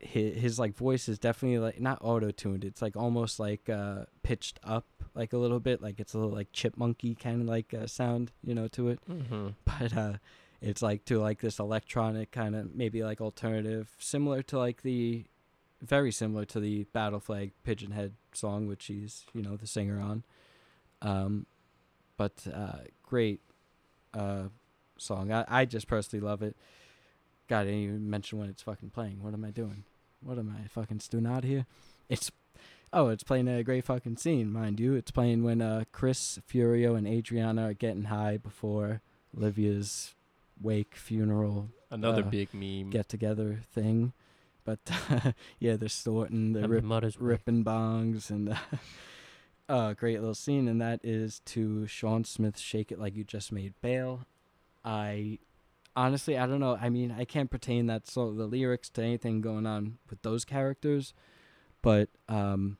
S2: his, his like voice is definitely like not auto tuned. It's like almost like uh pitched up like a little bit, like it's a little like chipmunky kind of like uh, sound, you know, to it.
S1: Hmm
S2: but uh it's like to like this electronic kind of maybe like alternative similar to like the very similar to the battle flag pigeon head song which he's you know the singer on. Um but uh great uh song. I, I just personally love it god i didn't even mention when it's fucking playing what am i doing what am i fucking stewing out here it's oh it's playing a great fucking scene mind you it's playing when uh chris furio and adriana are getting high before Olivia's wake funeral
S1: Another
S2: Uh,
S1: big meme.
S2: get together thing. But yeah, they're snorting, they're rip, ripping bongs, and uh, uh, great little scene. And that is to Sean Smith, "Shake It Like You Just Made Bail." I honestly, I don't know. I mean, I can't pertain that of the lyrics to anything going on with those characters, but um,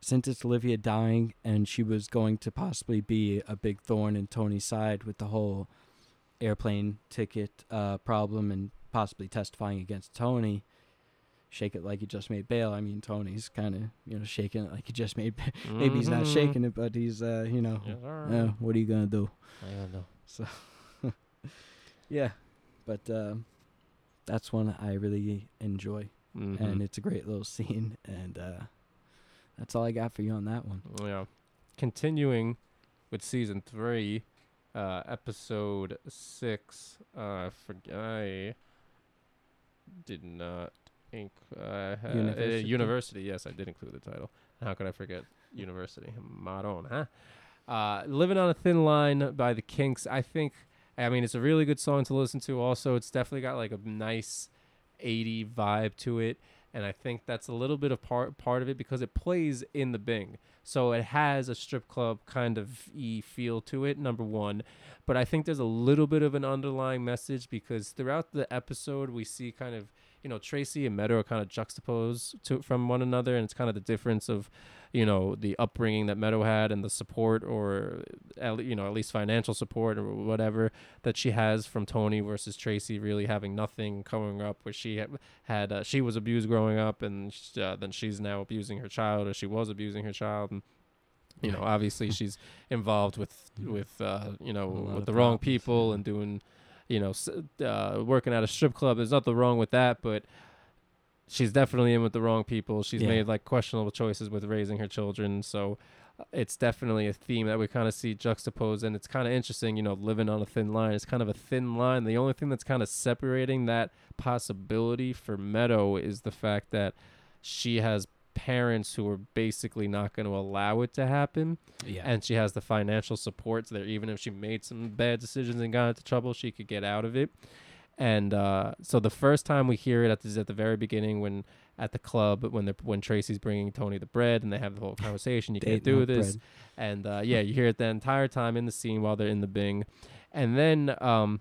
S2: since it's Olivia dying and she was going to possibly be a big thorn in Tony's side with the whole airplane ticket uh, problem and possibly testifying against Tony. Shake it like you just made bail. I mean, Tony's kind of you know shaking it like he just made. Ba- Maybe he's not
S1: Mhm.
S2: shaking it, but he's uh you know.
S1: Sir.
S2: uh, what are you gonna do?
S1: I don't know.
S2: Yeah, but um, that's one I really enjoy,
S1: Mhm.
S2: and it's a great little scene, and uh, that's all I got for you on that one.
S1: yeah. continuing with season three, uh, episode six. Uh, I forget. I did not inc- uh, ha- uh,
S2: University?
S1: university. Yes, I did include the title. How could I forget university? Maron, huh? Uh, Living on a Thin Line by the Kinks. I think. I mean, it's a really good song to listen to. Also, it's definitely got like a nice 80 vibe to it and I think that's a little bit of part part of it because it plays in the Bing, so it has a strip club kind of e feel to it. Number one, but I think there's a little bit of an underlying message because throughout the episode we see kind of you know Tracy and Meadow are kind of juxtaposed to from one another, and it's kind of the difference of you know the upbringing that Meadow had and the support or at, you know at least financial support or whatever that she has from Tony versus Tracy really having nothing coming up where she had, had uh, she was abused growing up and uh, then she's now abusing her child or she was abusing her child. And you know obviously she's involved with with uh, you know with the wrong
S2: problems,
S1: people and doing you know uh, working at a strip club. There's nothing wrong with that but she's definitely in with the wrong people. She's
S2: Yeah.
S1: made like questionable choices with raising her children. So uh, it's definitely a theme that we kind of see juxtaposed and it's kind of interesting you know living on a thin line. It's kind of a thin line. The only thing that's kind of separating that possibility for meadow is the fact that she has parents who are basically not going to allow it to happen.
S2: Yeah.
S1: and she has the financial support so that even if she made some bad decisions and got into trouble she could get out of it and uh, so the first time we hear it at the, at the very beginning when at the club when the when Tracy's bringing Tony the bread and they have the whole conversation you can't do this
S2: bread.
S1: and uh, yeah, you hear it the entire time in the scene while they're in the Bing, and then um,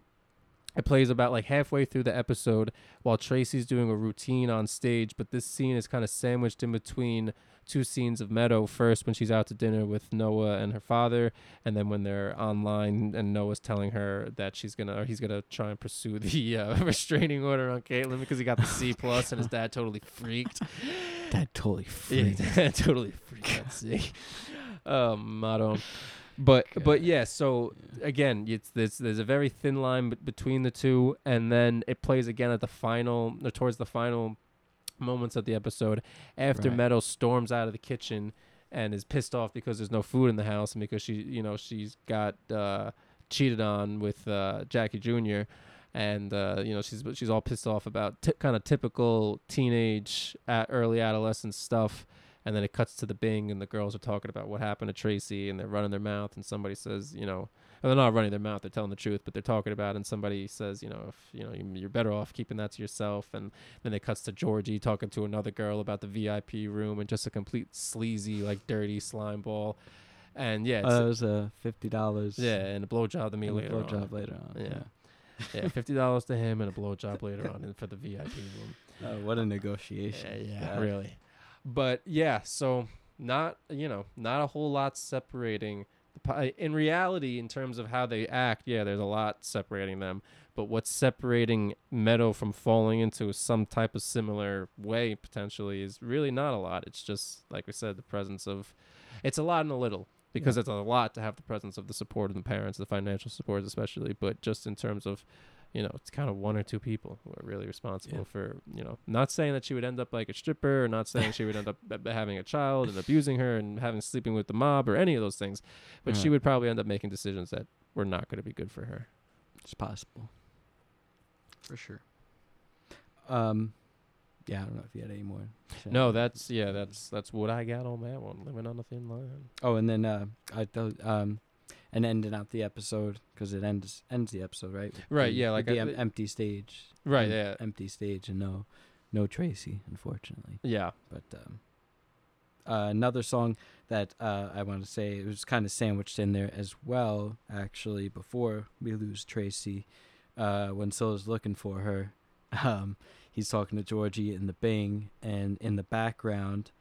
S1: it plays about like halfway through the episode while Tracy's doing a routine on stage, but this scene is kind of sandwiched in between two scenes of Meadow. First, when she's out to dinner with Noah and her father, and then when they're online and Noah's telling her that she's gonna or he's gonna try and pursue the uh, restraining order on Caitlyn because he got the C plus and his dad totally freaked.
S2: That totally
S1: Yeah,
S2: freaked.
S1: totally freaked. See, um, I don't. But but yeah, so again, it's there's there's a very thin line b- between the two, and then it plays again at the final or towards the final moments of the episode after
S2: Right.
S1: Meadow storms out of the kitchen and is pissed off because there's no food in the house and because she you know she's got uh, cheated on with uh, Jackie Jr. And uh, you know she's she's all pissed off about t- kind of typical teenage, uh, early adolescent stuff, and then it cuts to the Bing, and the girls are talking about what happened to Tracy, and they're running their mouth, and somebody says, you know, well, they're not running their mouth, they're telling the truth, but they're talking about, it, and somebody says, you know, if you know you- you're better off keeping that to yourself, and then it cuts to Georgie talking to another girl about the VIP room, and just a complete sleazy, like dirty slime ball, and yeah, it's,
S2: Uh, it was uh, fifty dollars.
S1: yeah, and a blowjob to me
S2: and a
S1: later on.
S2: blowjob later on.
S1: Yeah. yeah, fifty dollars to him and a blowjob later on in- for the VIP room.
S2: yeah. Oh, what a negotiation.
S1: Yeah, yeah,
S2: God.
S1: really. But yeah, so not you know not a whole lot separating. Pi- uh, in reality, in terms of how they act, yeah, there's a lot separating them. But what's separating Meadow from falling into some type of similar way potentially is really not a lot. It's just like we said, the presence of. It's a lot and a little because
S2: Yeah.
S1: it's a lot to have the presence of the support of the parents, the financial support especially. But just in terms of you know, it's kind of one or two people who are really responsible
S2: Yeah.
S1: for, you know, not saying that she would end up like a stripper or not saying she would end up b- b- having a child and abusing her and having sleeping with the mob or any of those things, but she would probably end up making decisions that were not going to be good for her.
S2: It's possible. For sure. Um, yeah, I don't know if you had any more. to say.
S1: No, that's yeah, that's that's what I got on that one. Living on a thin line.
S2: Oh, and then uh, I thought um, and ending out the episode because it ends ends the episode right. with
S1: Right,
S2: the-
S1: yeah, like
S2: the
S1: I-
S2: em- empty stage.
S1: Right,
S2: em-
S1: yeah.
S2: Empty stage and no, no Tracy, unfortunately.
S1: Yeah.
S2: But um, uh, another song that uh, I want to say it was kind of sandwiched in there as well. Actually, before we lose Tracy, uh, when Silla's looking for her, um, he's talking to Georgie in the Bing, and in the background,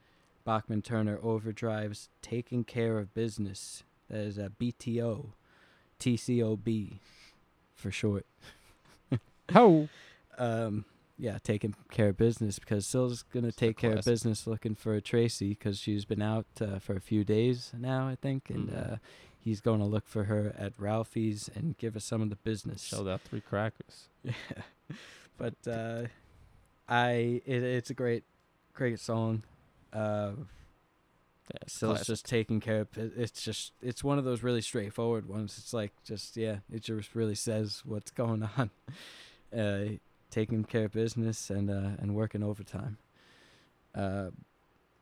S2: Bachman Turner overdrives "Taking Care of Business." That is a BTO, TCOB, for short.
S1: How?
S2: Um, yeah, taking care of business because Sill's gonna
S1: It's
S2: take care of business looking for Tracy because she's been out uh, for a few days now, I think, and
S1: Mhm.
S2: uh, he's going to look for her at Ralphie's and give her some of the business.
S1: Shelled out three crackers.
S2: Yeah, but uh, I it, it's a great, great song.
S1: Yeah, it's
S2: Still, it's just taking care of. It, it's just it's one of those really straightforward ones. It's like just yeah, it just really says what's going on. Uh, taking care of business and uh, and working overtime. Uh,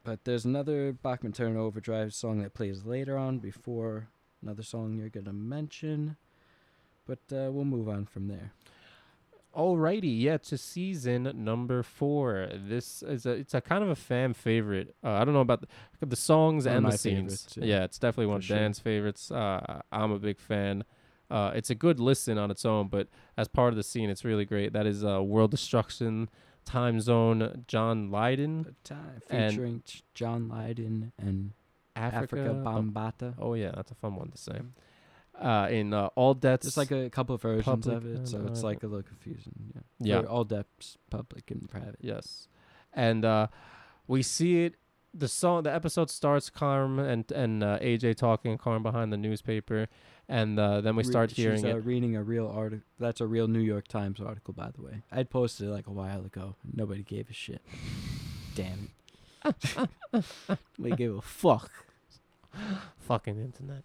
S2: but there's another Bachman Turner Overdrive song that plays later on before another song you're gonna mention. But uh, we'll move on from there.
S1: Alrighty, yeah, to season number four. This is a it's a kind of a fan favorite. Uh, I don't know about the, the songs
S2: One
S1: and the scenes.
S2: yeah,
S1: yeah, it's definitely one
S2: for
S1: of
S2: sure.
S1: Dan's favorites. Uh, I'm a big fan. Uh, it's a good listen on its own, but as part of the scene, it's really great. That is uh, World Destruction, Time Zone, John Lydon,
S2: time featuring John Lydon and
S1: Africa.
S2: Africa, Bambata.
S1: oh yeah, that's a fun one to say. Uh, in uh, All Debts.
S2: There's like a couple of versions of it, so it's like a little confusing. Yeah.
S1: Yeah.
S2: For all depths, public and private.
S1: Yes, and uh, we see it. The song, the episode starts Carm and and uh, AJ talking, Carm behind the newspaper, and uh, then we
S2: Re-
S1: start hearing
S2: she's,
S1: it.
S2: Uh, reading a real article. That's a real New York Times article, by the way. I'd posted it like a while ago. Nobody gave a shit. Damn it. we gave a fuck.
S1: Fucking internet.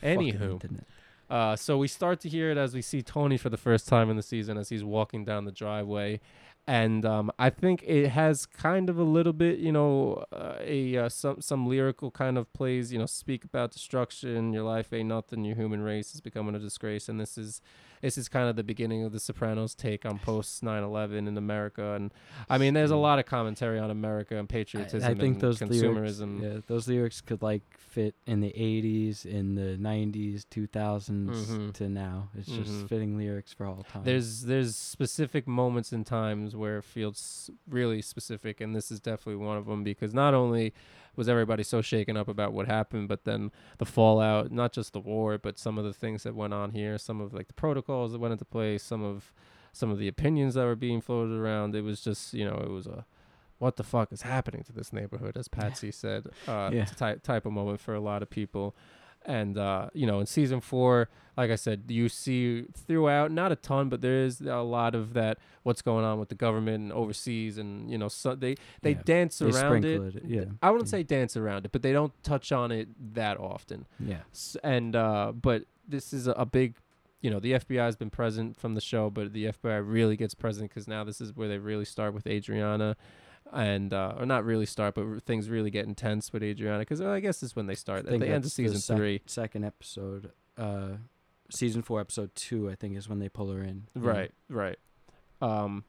S2: Fucking
S1: Anywho,
S2: internet.
S1: Uh, so we start to hear it as we see Tony for the first time in the season as he's walking down the driveway, and um, I think it has kind of a little bit, you know, uh, a uh, some some lyrical kind of plays, you know, speak about destruction. Your life ain't nothing. Your human race is becoming a disgrace, and this is this is kind of the beginning of the Sopranos take on post 9/11 in America, and I mean, there's a lot of commentary on America and patriotism
S2: I think
S1: and
S2: those
S1: consumerism.
S2: lyrics, yeah, those lyrics could like fit in the '80s, in the '90s, 2000s
S1: Mhm.
S2: to now. It's just
S1: Mhm.
S2: fitting lyrics for all time.
S1: There's there's specific moments and times where it feels really specific, and this is definitely one of them because not only was everybody so shaken up about what happened, but then the fallout, not just the war, but some of the things that went on here, some of like the protocols that went into place, some of some of the opinions that were being floated around. It was just you know it was a what the fuck is happening to this neighborhood, as Patsy said, uh,
S2: Yeah.
S1: type type of moment for a lot of people. And uh, you know, in season four, like I said, you see throughout not a ton, but there is a lot of that. What's going on with the government and overseas, and you know, so they they
S2: Yeah.
S1: dance
S2: They
S1: around it.
S2: it, yeah.
S1: I wouldn't
S2: Yeah.
S1: say dance around it, but they don't touch on it that often.
S2: yeah.
S1: S- and uh, but this is a, a big, you know, the FBI has been present from the show, but the FBI really gets present because now this is where they really start with Adriana, and uh, or not really start, but things really get intense with Adriana because I guess is when they start at the end of
S2: the
S1: season
S2: sec-
S1: three.
S2: Second episode, uh, season four, episode two, I think, is when they pull her in. Yeah.
S1: Right, right. Um,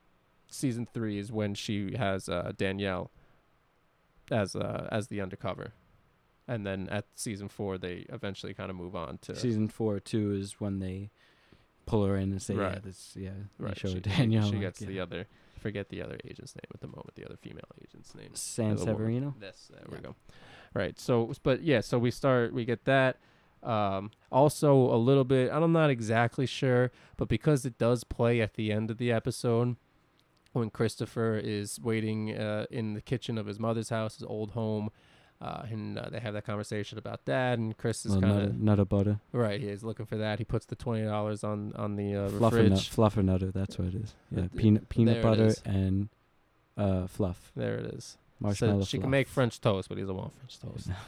S1: season three is when she has uh, Danielle as uh, as the undercover, and then at season four they eventually kind of move on to
S2: Season four, two is when they pull her in and say, "Yeah, this, yeah."
S1: right.
S2: Show
S1: she,
S2: Danielle.
S1: She
S2: like,
S1: gets
S2: yeah.
S1: the other. Forget the other agent's name at the moment. The other female agent's name.
S2: San
S1: the.
S2: Severino.
S1: This. There
S2: Yeah.
S1: we go. Right. So, but yeah. So we start. We get that. Um, also, a little bit. I'm not exactly sure, but because it does play at the end of the episode, when Christopher is waiting uh, in the kitchen of his mother's house, his old home, uh, and uh, they have that conversation about that, and Chris is
S2: Well,
S1: kind of
S2: nutter butter,
S1: right. He is looking for that. He puts the twenty dollars on on the uh,
S2: fluffer, nut,
S1: fridge.
S2: fluffer nutter. That's what it is. Yeah,
S1: Uh,
S2: peanut peanut butter and uh, fluff.
S1: There it is.
S2: Marshmallow.
S1: so she
S2: fluff.
S1: can make French toast, but he doesn't want French toast.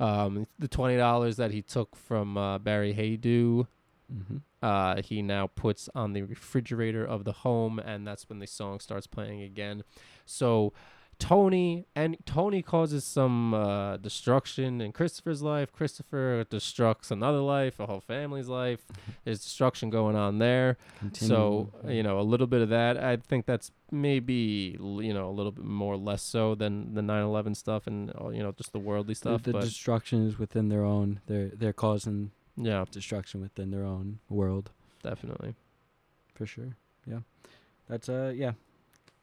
S1: Um, the twenty dollars that he took from uh, Barry Haydu,
S2: mm-hmm.
S1: uh, he now puts on the refrigerator of the home, and that's when the song starts playing again. So Tony and Tony causes some uh, destruction in Christopher's life. Christopher destructs another life, a whole family's life. There's destruction going on there. So you know a little bit of that. I think that's maybe you know a little bit more less so than the 9/11 stuff and uh, you know just the worldly stuff.
S2: the
S1: but
S2: destruction is within their own. They're they're causing
S1: yeah,
S2: destruction within their own world
S1: definitely.
S2: for sure. Yeah, that's a yeah,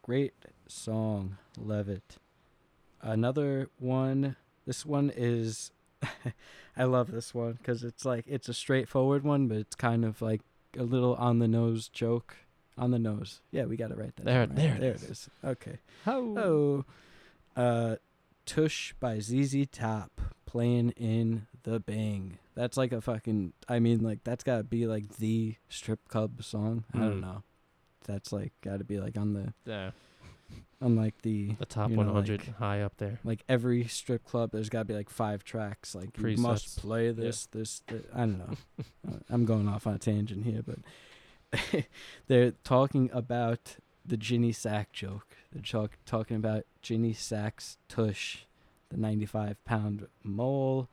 S2: great song. Love it. Another one. This one is. I love this one because it's like it's a straightforward one, but it's kind of like a little on the nose joke. On the nose. Yeah, we got it right. That
S1: There-
S2: time, right?
S1: there it
S2: there
S1: is.
S2: it is. Okay. Oh, uh, Tush by ZZ Top playing in the Bang. That's like a fucking. I mean, like that's gotta be like the strip club song. I don't
S1: Mm.
S2: know. That's like gotta be like on the
S1: Yeah.
S2: Unlike the
S1: The top
S2: you know,
S1: 100
S2: like-
S1: high up there.
S2: like every strip club, there's got to be like five tracks. Like you must play this, this, this. I don't know. I'm going off on a tangent here, but they're talking about the Ginny Sack joke. They're talk, talking about Ginny Sack's tush, the 95 pound mole,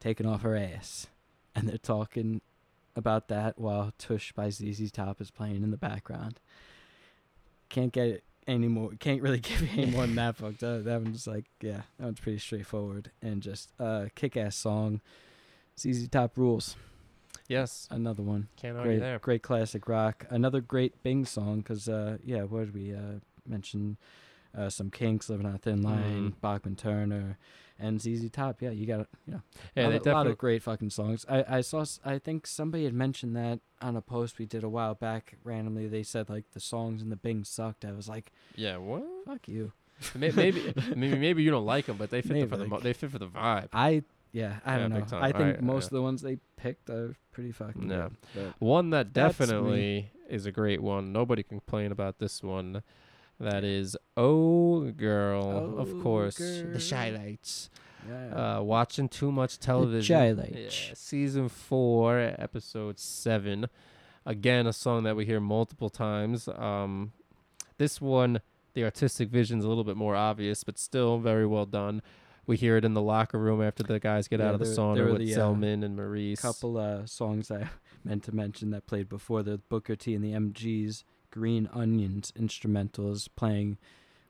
S2: taking off her ass, and they're talking about that while Tush by ZZ Top is playing in the background. Can't get it any more. Can't really give you any more than that, folks. That, that one's like, yeah, that one's pretty straightforward and just uh, kick-ass song. ZZ Top rules.
S1: Yes.
S2: Another one.
S1: Can't argue
S2: Great,
S1: there.
S2: great classic rock. Another great Bing song because, uh, yeah, what did we uh, mention? Uh, some Kinks, Living on a Thin Line,
S1: Mm.
S2: Bachman Turner, and ZZ Top. Yeah, you got you know
S1: Yeah,
S2: a,
S1: they
S2: lot- lot
S1: definitely.
S2: of great fucking songs. I, I saw I think somebody had mentioned that on a post we did a while back. Randomly, they said like the songs in the Bing sucked. I was like,
S1: Yeah, what?
S2: fuck you.
S1: Maybe, maybe, maybe you don't like them, but they fit the,
S2: Maybe,
S1: for the mo-
S2: like-
S1: they fit for the vibe.
S2: I yeah, I
S1: Yeah,
S2: don't know.
S1: time.
S2: I think
S1: I-
S2: most
S1: yeah.
S2: of the ones they picked are pretty fucking
S1: Yeah.
S2: good.
S1: One that
S2: That's me.
S1: definitely is a great one. Nobody can complain about this one. That is Oh Girl,
S2: Oh,
S1: of course.
S2: Girl.
S1: The
S2: Chi-Lites. Yeah.
S1: Uh, watching too much television.
S2: Shy
S1: Yeah,
S2: Lights.
S1: season four, episode seven. Again, a song that we hear multiple times. Um, this one, the artistic vision's a little bit more obvious, but still very well done. We hear it in the locker room after the guys get
S2: Yeah,
S1: out of the
S2: there-
S1: sauna
S2: there
S1: with
S2: the, uh,
S1: Zellman and Maurice.
S2: A couple uh, songs I meant to mention that played before the Booker T and the MGs Green Onions instrumentals playing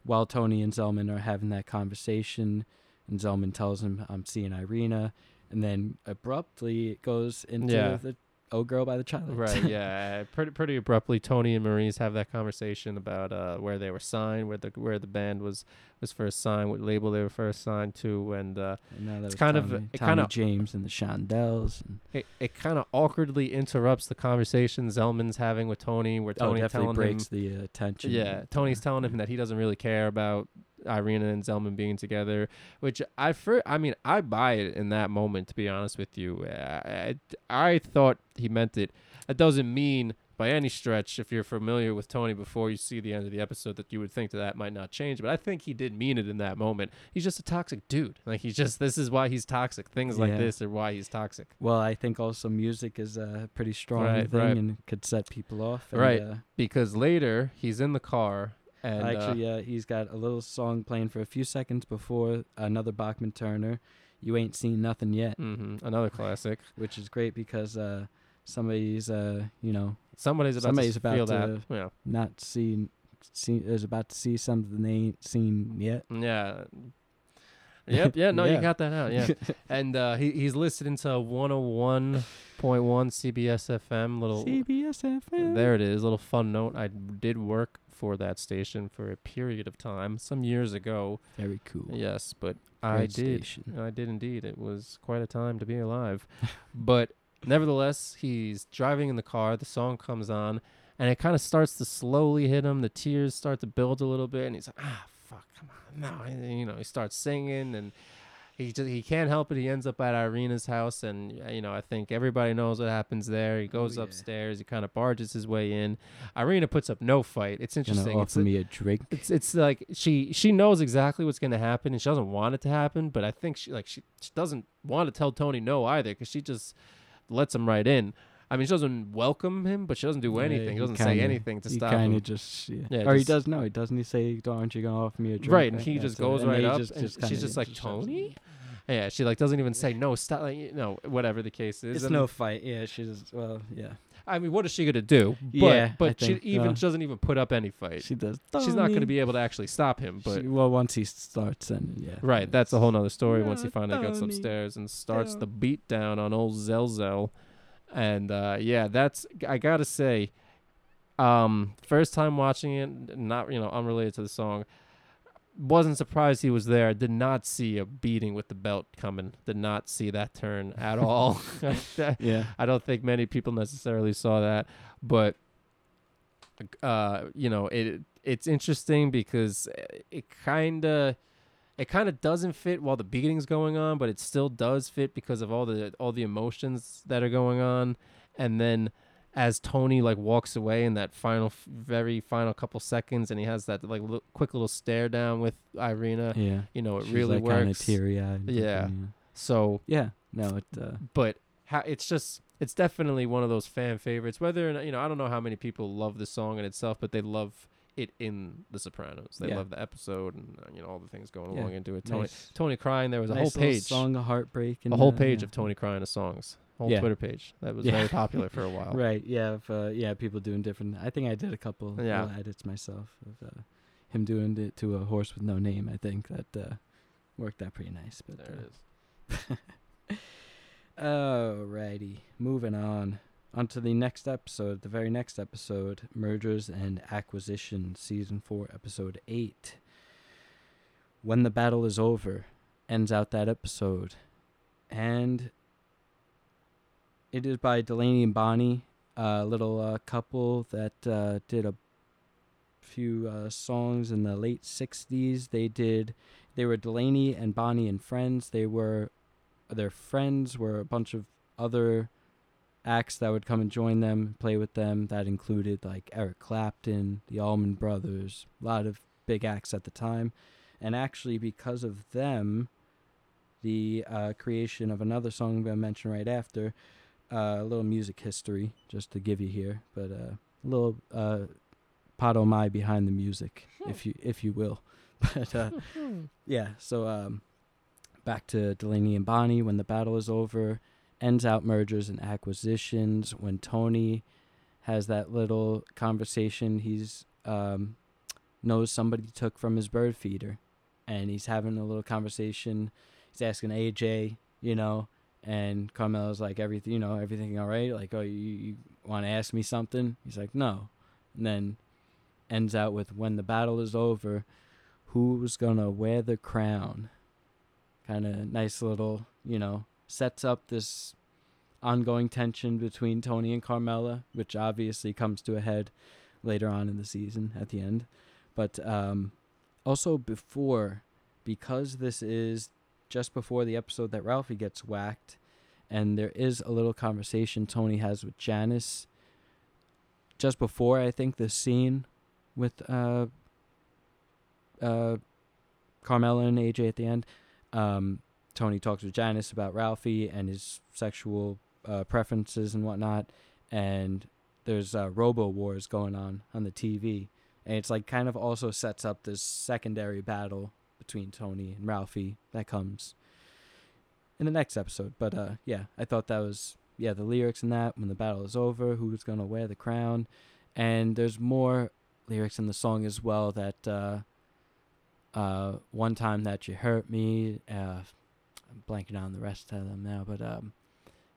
S2: while Tony and Zellman are having that conversation and Zellman tells him I'm seeing Irina and then abruptly it goes into
S1: Yeah.
S2: the Oh Girl by the Child.
S1: Right, yeah. Pretty pretty abruptly Tony and Maurice have that conversation about uh where they were signed, where the where the band was was first signed, what label they were first signed to, and uh
S2: And now that was
S1: kind of-
S2: Tommy,
S1: it
S2: Tommy
S1: kinda-
S2: James and the Shondells. And
S1: it, it kind of awkwardly interrupts the conversation Zellman's having with Tony, where
S2: oh,
S1: Tony
S2: definitely
S1: telling
S2: breaks
S1: him,
S2: the uh, tension.
S1: yeah, Tony's telling him that he doesn't really care about Irina and Zellman being together, which I fir- I mean, I buy it in that moment. To be honest with you, I, I, I thought he meant it. That doesn't mean by any stretch, if you're familiar with Tony before you see the end of the episode, that you would think that that might not change. But I think he did mean it in that moment. He's just a toxic dude. Like he's just this is why he's toxic. Things like this are why he's toxic.
S2: Well, I think also music is a pretty strong
S1: Right,
S2: thing
S1: right.
S2: and could set people off. And,
S1: Right.
S2: Uh,
S1: because later he's in the car and uh,
S2: Actually, yeah, he's got a little song playing for a few seconds before another Bachman Turner. You ain't seen nothing yet,
S1: mhm, another classic.
S2: which is great because uh, somebody's, uh, you know,
S1: Somebody's about
S2: Somebody's
S1: to
S2: about
S1: feel
S2: to-
S1: that. Yeah,
S2: not seen, see, is about to see something they ain't seen yet.
S1: yeah. Yep. Yeah. No, you got that out. Yeah. and uh, he he's listening to 101.1 CBS FM. Little
S2: CBS FM.
S1: there it is. Little fun note. I did work for that station for a period of time, some years ago.
S2: Very cool.
S1: Yes, but I did.
S2: station.
S1: I did indeed. It was quite a time to be alive. but nevertheless, he's driving in the car. The song comes on, and it kind of starts to slowly hit him. The tears start to build a little bit, and he's like, "Ah, fuck, come on, no!" And, you know, he starts singing, and he just he can't help it. He ends up at Irina's house, and uh, you know, I think everybody knows what happens there. He goes
S2: yeah.
S1: upstairs. He kind of barges his way in. Irina puts up no fight. It's
S2: Gonna
S1: interesting. It's
S2: offer me a drink.
S1: it's it's like she she knows exactly what's going to happen and she doesn't want it to happen but i think she like she, she doesn't want to tell tony no either because she just lets him right in i mean she doesn't welcome him but she doesn't do anything
S2: he
S1: doesn't say
S2: kinda-
S1: anything to
S2: he
S1: stop him
S2: just yeah.
S1: Yeah,
S2: or he does know. He doesn't he say, "Aren't you gonna offer me a drink?"
S1: right and he just goes right up
S2: just-
S1: and
S2: just
S1: she's just like
S2: just
S1: tony yeah she like doesn't even say no stop like you know whatever the case is
S2: It's
S1: And,
S2: no fight. Yeah, she's well, yeah.
S1: i mean what is she gonna do but
S2: Yeah,
S1: but she
S2: think,
S1: even
S2: uh,
S1: she doesn't even put up any fight
S2: She does.
S1: she's not gonna be able to actually stop him but
S2: She- well, once he starts, and yeah.
S1: Right, that's a whole nother story once he
S2: No,
S1: finally gets upstairs and starts
S2: no.
S1: the beat down on old Zelzel. And uh, yeah, that's I gotta say, um, first time watching it, not you know unrelated to the song, wasn't surprised he was there. Did not see a beating with the belt coming. Did not see that turn at all.
S2: Yeah.
S1: I don't think many people necessarily saw that, but uh, you know, it it's interesting because it kind of it kind of doesn't fit while the beating's going on, but it still does fit because of all the all the emotions that are going on, and then as Tony like walks away in that final, very final couple seconds, and he has that like li- quick little stare down with Irina.
S2: yeah.
S1: You know, it
S2: She's,
S1: really
S2: like, Kind of
S1: works.
S2: teary eyed.
S1: Yeah. So,
S2: Yeah. No, it. Uh,
S1: but ha- it's just it's definitely one of those fan favorites. Whether or not, you know, I don't know how many people love the song in itself, but they love it in The Sopranos. They
S2: Yeah.
S1: love the episode and uh, you know all the things going
S2: Yeah.
S1: along into it. Tony,
S2: nice,
S1: Tony crying. There was a
S2: nice
S1: whole
S2: little
S1: page,
S2: song of heartbreak, and
S1: a whole
S2: uh,
S1: page of Tony crying to songs. Whole
S2: Yeah.
S1: Twitter page that was
S2: Yeah.
S1: very popular for a while.
S2: Right. Yeah. Of, uh, yeah. People doing different. I think I did a couple
S1: Yeah.
S2: little edits myself of uh, him doing it to a horse with no name. I think that uh, worked out pretty nice. But
S1: There
S2: uh,
S1: it is.
S2: Alrighty, moving on. On to the next episode, the very next episode, Mergers and Acquisitions, Season 4, Episode 8. When the Battle is Over ends out that episode. And it is by Delaney and Bonnie, a little uh, couple that uh, did a few uh, songs in the late 60s. They did, they were Delaney and Bonnie and friends. They were their friends were a bunch of other acts that would come and join them, play with them. That included like Eric Clapton, the Allman Brothers, a lot of big acts at the time. And actually, because of them, the uh, creation of another song I'm going to mention right after, uh, a little music history just to give you here, but uh, a little uh, Pod-O-My behind the music, if you if you will. But uh, yeah, so um, back to Delaney and Bonnie when the battle is over, ends out mergers and acquisitions. When Tony has that little conversation, he's um, knows somebody took from his bird feeder, and he's having a little conversation. He's asking AJ, you know, and Carmela's like, everything, you know, everything all right? Like, oh, you, you want to ask me something? He's like, no. And then ends out with when the battle is over, who's gonna wear the crown? Kind of nice little, you know, sets up this ongoing tension between Tony and Carmela, which obviously comes to a head later on in the season at the end. But um, also before, because this is just before the episode that Ralphie gets whacked, and there is a little conversation Tony has with Janice just before I think the scene with uh uh Carmela and AJ at the end. Um Tony talks with Janice about Ralphie and his sexual uh, preferences and whatnot, and there's uh, Robo Wars going on on the TV, and it's like kind of also sets up this secondary battle between Tony and Ralphie that comes in the next episode. But uh, yeah, I thought that was yeah the lyrics in that when the battle is over, who's gonna wear the crown, and there's more lyrics in the song as well that uh, uh, one time that you hurt me. Uh, I'm blanking on the rest of them now, but um,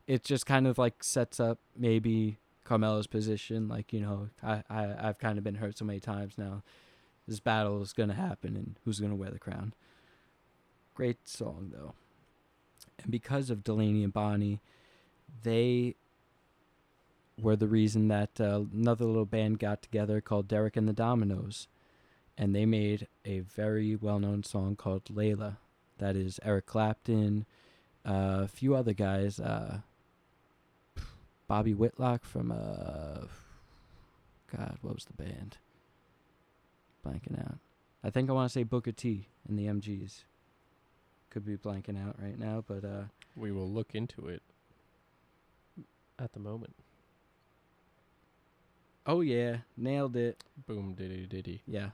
S2: it just kind of like sets up maybe Carmela's position. Like you know, I, I I've kind of been hurt so many times now. This battle is gonna happen, and who's gonna wear the crown? Great song though, and because of Delaney and Bonnie, they were the reason that uh, another little band got together called Derek and the Dominos, and they made a very well-known song called Layla. That is Eric Clapton, uh, a few other guys, uh, Bobby Whitlock from uh, God, what was the band? Blanking out. I think I want to say Booker T and the MGs. Could be blanking out right now, but uh,
S1: We will look into it at the moment.
S2: oh yeah, nailed it.
S1: Boom, diddy diddy.
S2: Yeah.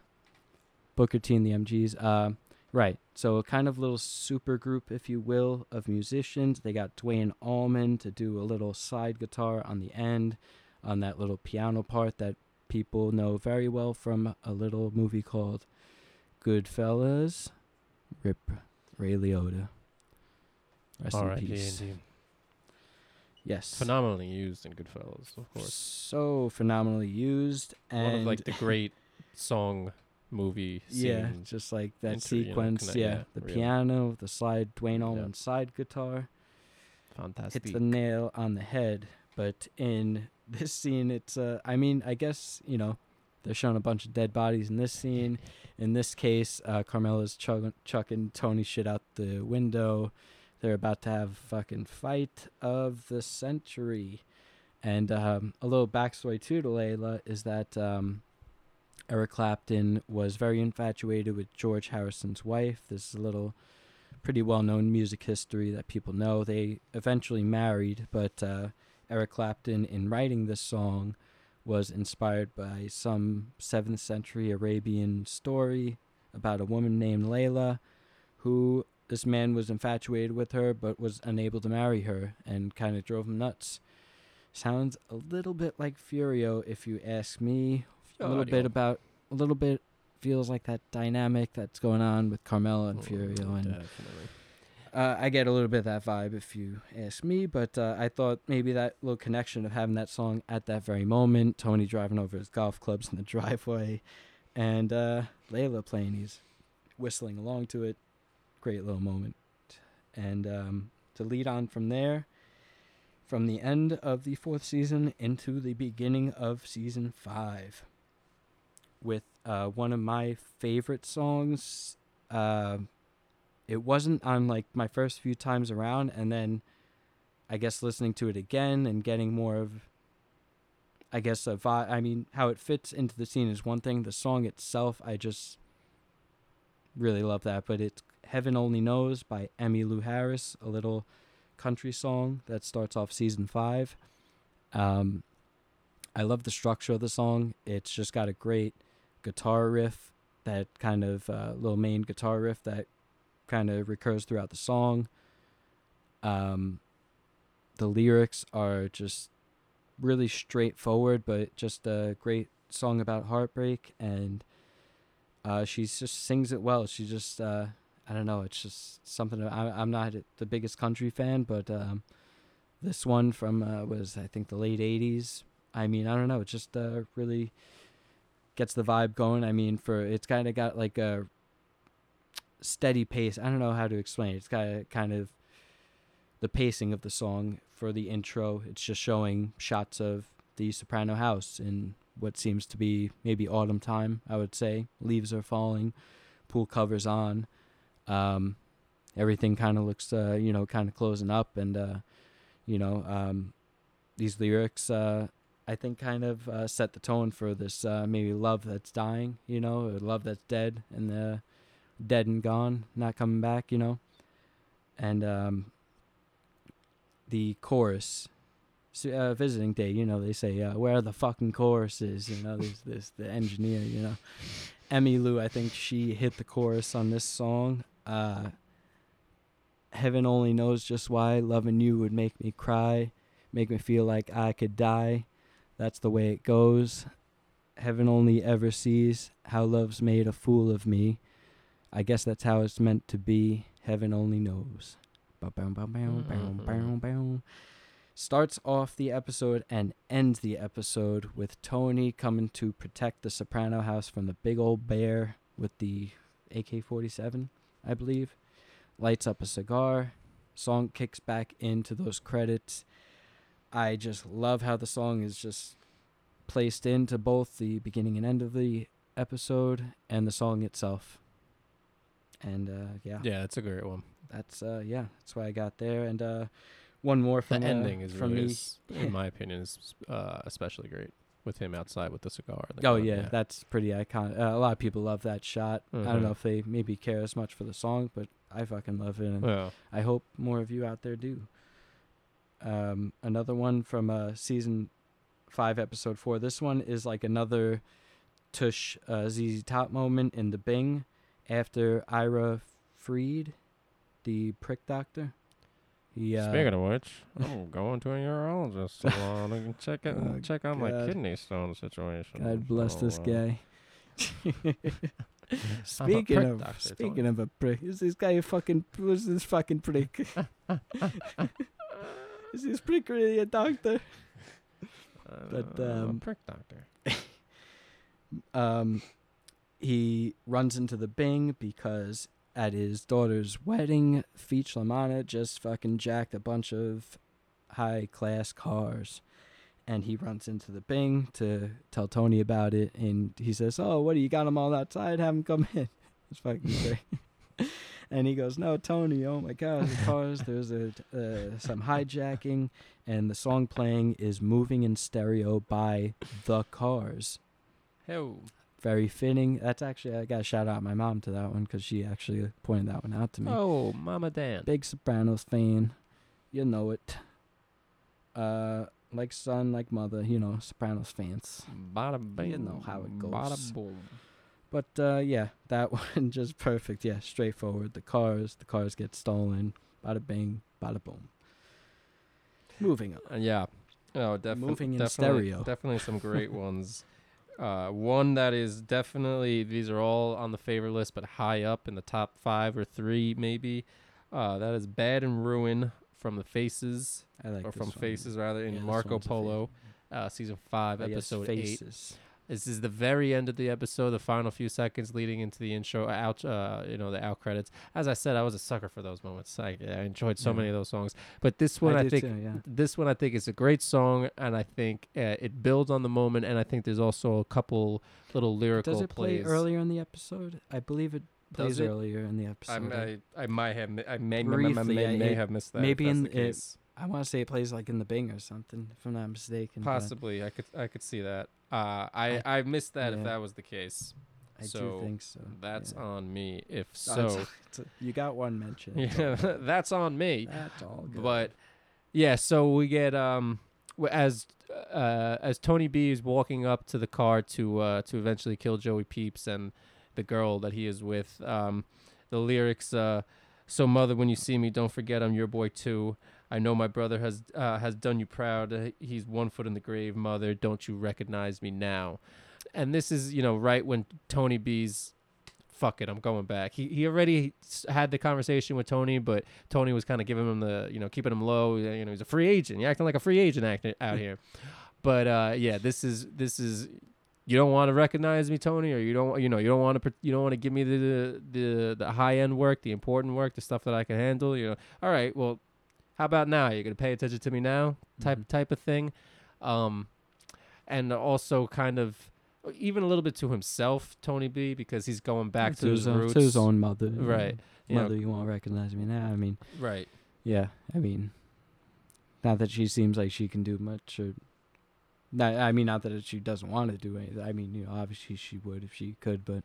S2: Booker T and the MGs. Um, right. So a kind of little super group, if you will, of musicians. They got Duane Allman to do a little side guitar on the end, on that little piano part that people know very well from a little movie called Goodfellas. Rip Ray Liotta. Rest in
S1: R.I.P.
S2: peace. Yes.
S1: Phenomenally used in Goodfellas, of course.
S2: So phenomenally used and
S1: One of like the great song movie
S2: Yeah, just like that
S1: Inter- you know,
S2: sequence.
S1: connect-
S2: yeah,
S1: yeah,
S2: the
S1: really.
S2: piano, the slide, Duane
S1: Yeah.
S2: Allman slide guitar
S1: Fantastic.
S2: hits the nail on the head. But in this scene, it's uh, I mean, I guess you know, they're showing a bunch of dead bodies in this scene. In this case, uh, Carmela's chugging, chucking Tony shit out the window. They're about to have fucking fight of the century, And um, a little backstory too to Layla is that um, Eric Clapton was very infatuated with George Harrison's wife. This is a little pretty well known music history that people know. They eventually married, but uh, Eric Clapton, in writing this song, was inspired by some 7th century Arabian story about a woman named Layla who this man was infatuated with her but was unable to marry her and kind of drove him nuts. Sounds a little bit like Furio if you ask me. A little bit about a little bit feels like that dynamic that's going on with Carmela and
S1: Oh,
S2: Furio and
S1: definitely.
S2: uh, I get a little bit of that vibe if you ask me, but uh, I thought maybe that little connection of having that song at that very moment, Tony driving over his golf clubs in the driveway, and uh, Layla playing, he's whistling along to it. Great little moment. And um, to lead on from there, from the end of the fourth season into the beginning of season five, with uh, one of my favorite songs. Uh, it wasn't on like my first few times around and then i guess listening to it again and getting more of i guess a vibe i mean how it fits into the scene is one thing. The song itself i just really love that but it's heaven only knows by Emmylou Harris a little country song that starts off season five. Um, i love the structure of the song. It's just got a great guitar riff that kind of uh, little main guitar riff that kind of recurs throughout the song. Um, the lyrics are just really straightforward, but just a great song about heartbreak, and uh, she just sings it well. She just, uh, I don't know, it's just something. I, I'm not the biggest country fan, but um, this one from uh, was I think the late '80s. I mean, I don't know, It's just really gets the vibe going. I mean, for it's kind of got like a steady pace. I don't know how to explain it. It's got kind of the pacing of the song for the intro. It's just showing shots of the soprano house in what seems to be maybe autumn time, I would say. Leaves are falling, pool covers on. Um, everything kind of looks, uh, you know, kind of closing up. And, uh, you know, um, these lyrics, uh, I think, kind of uh, set the tone for this uh, maybe love that's dying, you know, or love that's dead and the dead and gone, not coming back, you know. And um, the chorus, uh, visiting day, you know, they say, uh, "Where are the fucking choruses?" You know, there's this the engineer, you know. Emmylou, I think she hit the chorus on this song. Uh, Heaven only knows just why loving you would make me cry, make me feel like I could die. That's the way it goes. Heaven only ever sees how love's made a fool of me. I guess that's how it's meant to be. Heaven only knows. Bow. Mm-hmm. Starts off the episode and ends the episode with Tony coming to protect the Soprano house from the big old bear with the AK 47, I believe. Lights up a cigar. Song kicks back into those credits. I just love how the song is just placed into both the beginning and end of the episode and the song itself. And uh, yeah,
S1: Yeah, it's a great one.
S2: that's uh, yeah, that's why I got there. And uh, one more
S1: The
S2: from uh,
S1: ending is
S2: from
S1: really,
S2: me.
S1: is, in my opinion, is uh, especially great with him outside with the cigar. the
S2: Oh
S1: gun,
S2: yeah, that's pretty iconic. Uh, a lot of people love that shot. I
S1: Mhm.
S2: don't know if they maybe care as much for the song, but I fucking love it, and
S1: yeah.
S2: I hope more of you out there do. Um, another one from uh, season five, episode four. This one is like another Tush uh, ZZ Top moment in the Bing after Ira Fried, the prick doctor. He, uh,
S1: Speaking of which, I'm going to a urologist salon and check it,
S2: Oh,
S1: check out my kidney stone situation.
S2: God bless
S1: So,
S2: this
S1: uh,
S2: guy. speaking of
S1: doctor,
S2: speaking of a prick, is this guy a fucking who's this fucking prick? this prick really a doctor? But,
S1: uh, a
S2: um,
S1: prick doctor.
S2: Um, he runs into the Bing because at his daughter's wedding, Feech La Manna just fucking jacked a bunch of high class cars. And he runs into the Bing to tell Tony about it. And he says, Oh, what do you got them all outside? Have them come in. It's fucking great. And he goes, "No, Tony. Oh my God, the cars. There's a uh, some hijacking, and the song playing is "Moving in Stereo" by the Cars.
S1: Hell,
S2: Very fitting. That's actually I got to shout out my mom to that one because she actually pointed that one out to me.
S1: oh, Mama Dan.
S2: Big Sopranos fan, you know it. Uh, like son, like mother, you know, Sopranos fans.
S1: Bada bing.
S2: You know how it goes.
S1: Bada boom.
S2: But uh, yeah, that one just perfect. Yeah, straightforward. The cars, the cars get stolen. Bada bing, bada boom. Moving on.
S1: Yeah. Oh, definitely.
S2: Moving in
S1: definitely,
S2: stereo.
S1: Definitely some great ones. Uh, one that is definitely these are all on the favorite list, but high up in the top five or three maybe. Uh, that is "Bad and Ruin" from the Faces,
S2: I like
S1: or from
S2: one.
S1: Faces rather, in
S2: Yeah,
S1: Marco Polo, uh, season five, episode eight.
S2: Faces.
S1: This is the very end of the episode, the final few seconds leading into the intro, out, uh, you know, the out credits. As I said, I was a sucker for those moments. I, I enjoyed so
S2: Yeah.
S1: many of those songs. But this one, I,
S2: do
S1: think,
S2: too, yeah.
S1: this one I think is a great song, and I think uh, it builds on the moment. And I think there's also a couple little lyrical
S2: Does it play
S1: plays.
S2: earlier in the episode? I believe it plays
S1: Does it?
S2: earlier in the episode.
S1: I, I, I might have, I may, may,
S2: Briefly,
S1: may,
S2: I-
S1: may
S2: it-
S1: have missed that.
S2: maybe in
S1: the
S2: it-
S1: case.
S2: I want to say it plays like in the Bing or something, if I'm not mistaken.
S1: Possibly, I could, I could see that. Uh, I, I, missed that if that was the case.
S2: I
S1: so
S2: do think so.
S1: That's
S2: yeah.
S1: on me. If so,
S2: you got one mention.
S1: yeah, that's on me.
S2: That's all good.
S1: But yeah, so we get um as uh as Tony B is walking up to the car to uh to eventually kill Joey Peeps and the girl that he is with. Um, the lyrics uh, so mother when you see me don't forget I'm your boy too. I know my brother has uh, has done you proud. Uh, He's one foot in the grave, mother. Don't you recognize me now? And this is you know right when Tony B's fuck it, I'm going back. He he already had the conversation with Tony, but Tony was kind of giving him the you know keeping him low. You know he's a free agent. You're acting like a free agent acting out here. But uh, yeah, this is this is you don't want to recognize me, Tony, or you don't you know you don't want to you don't want to give me the the the high end work, the important work, the stuff that I can handle. You know, all right, well, how about now? You're gonna pay attention to me now, type
S2: Mhm.
S1: type of thing, um, and also kind of even a little bit to himself, Tony B, because he's going back to, his,
S2: own,
S1: roots,
S2: to his own mother.
S1: Right. You know,
S2: Mother, you won't recognize me now. I mean,
S1: right.
S2: yeah. I mean, not that she seems like she can do much, or not. I mean, not that she doesn't want to do anything. I mean, you know, obviously she would if she could, but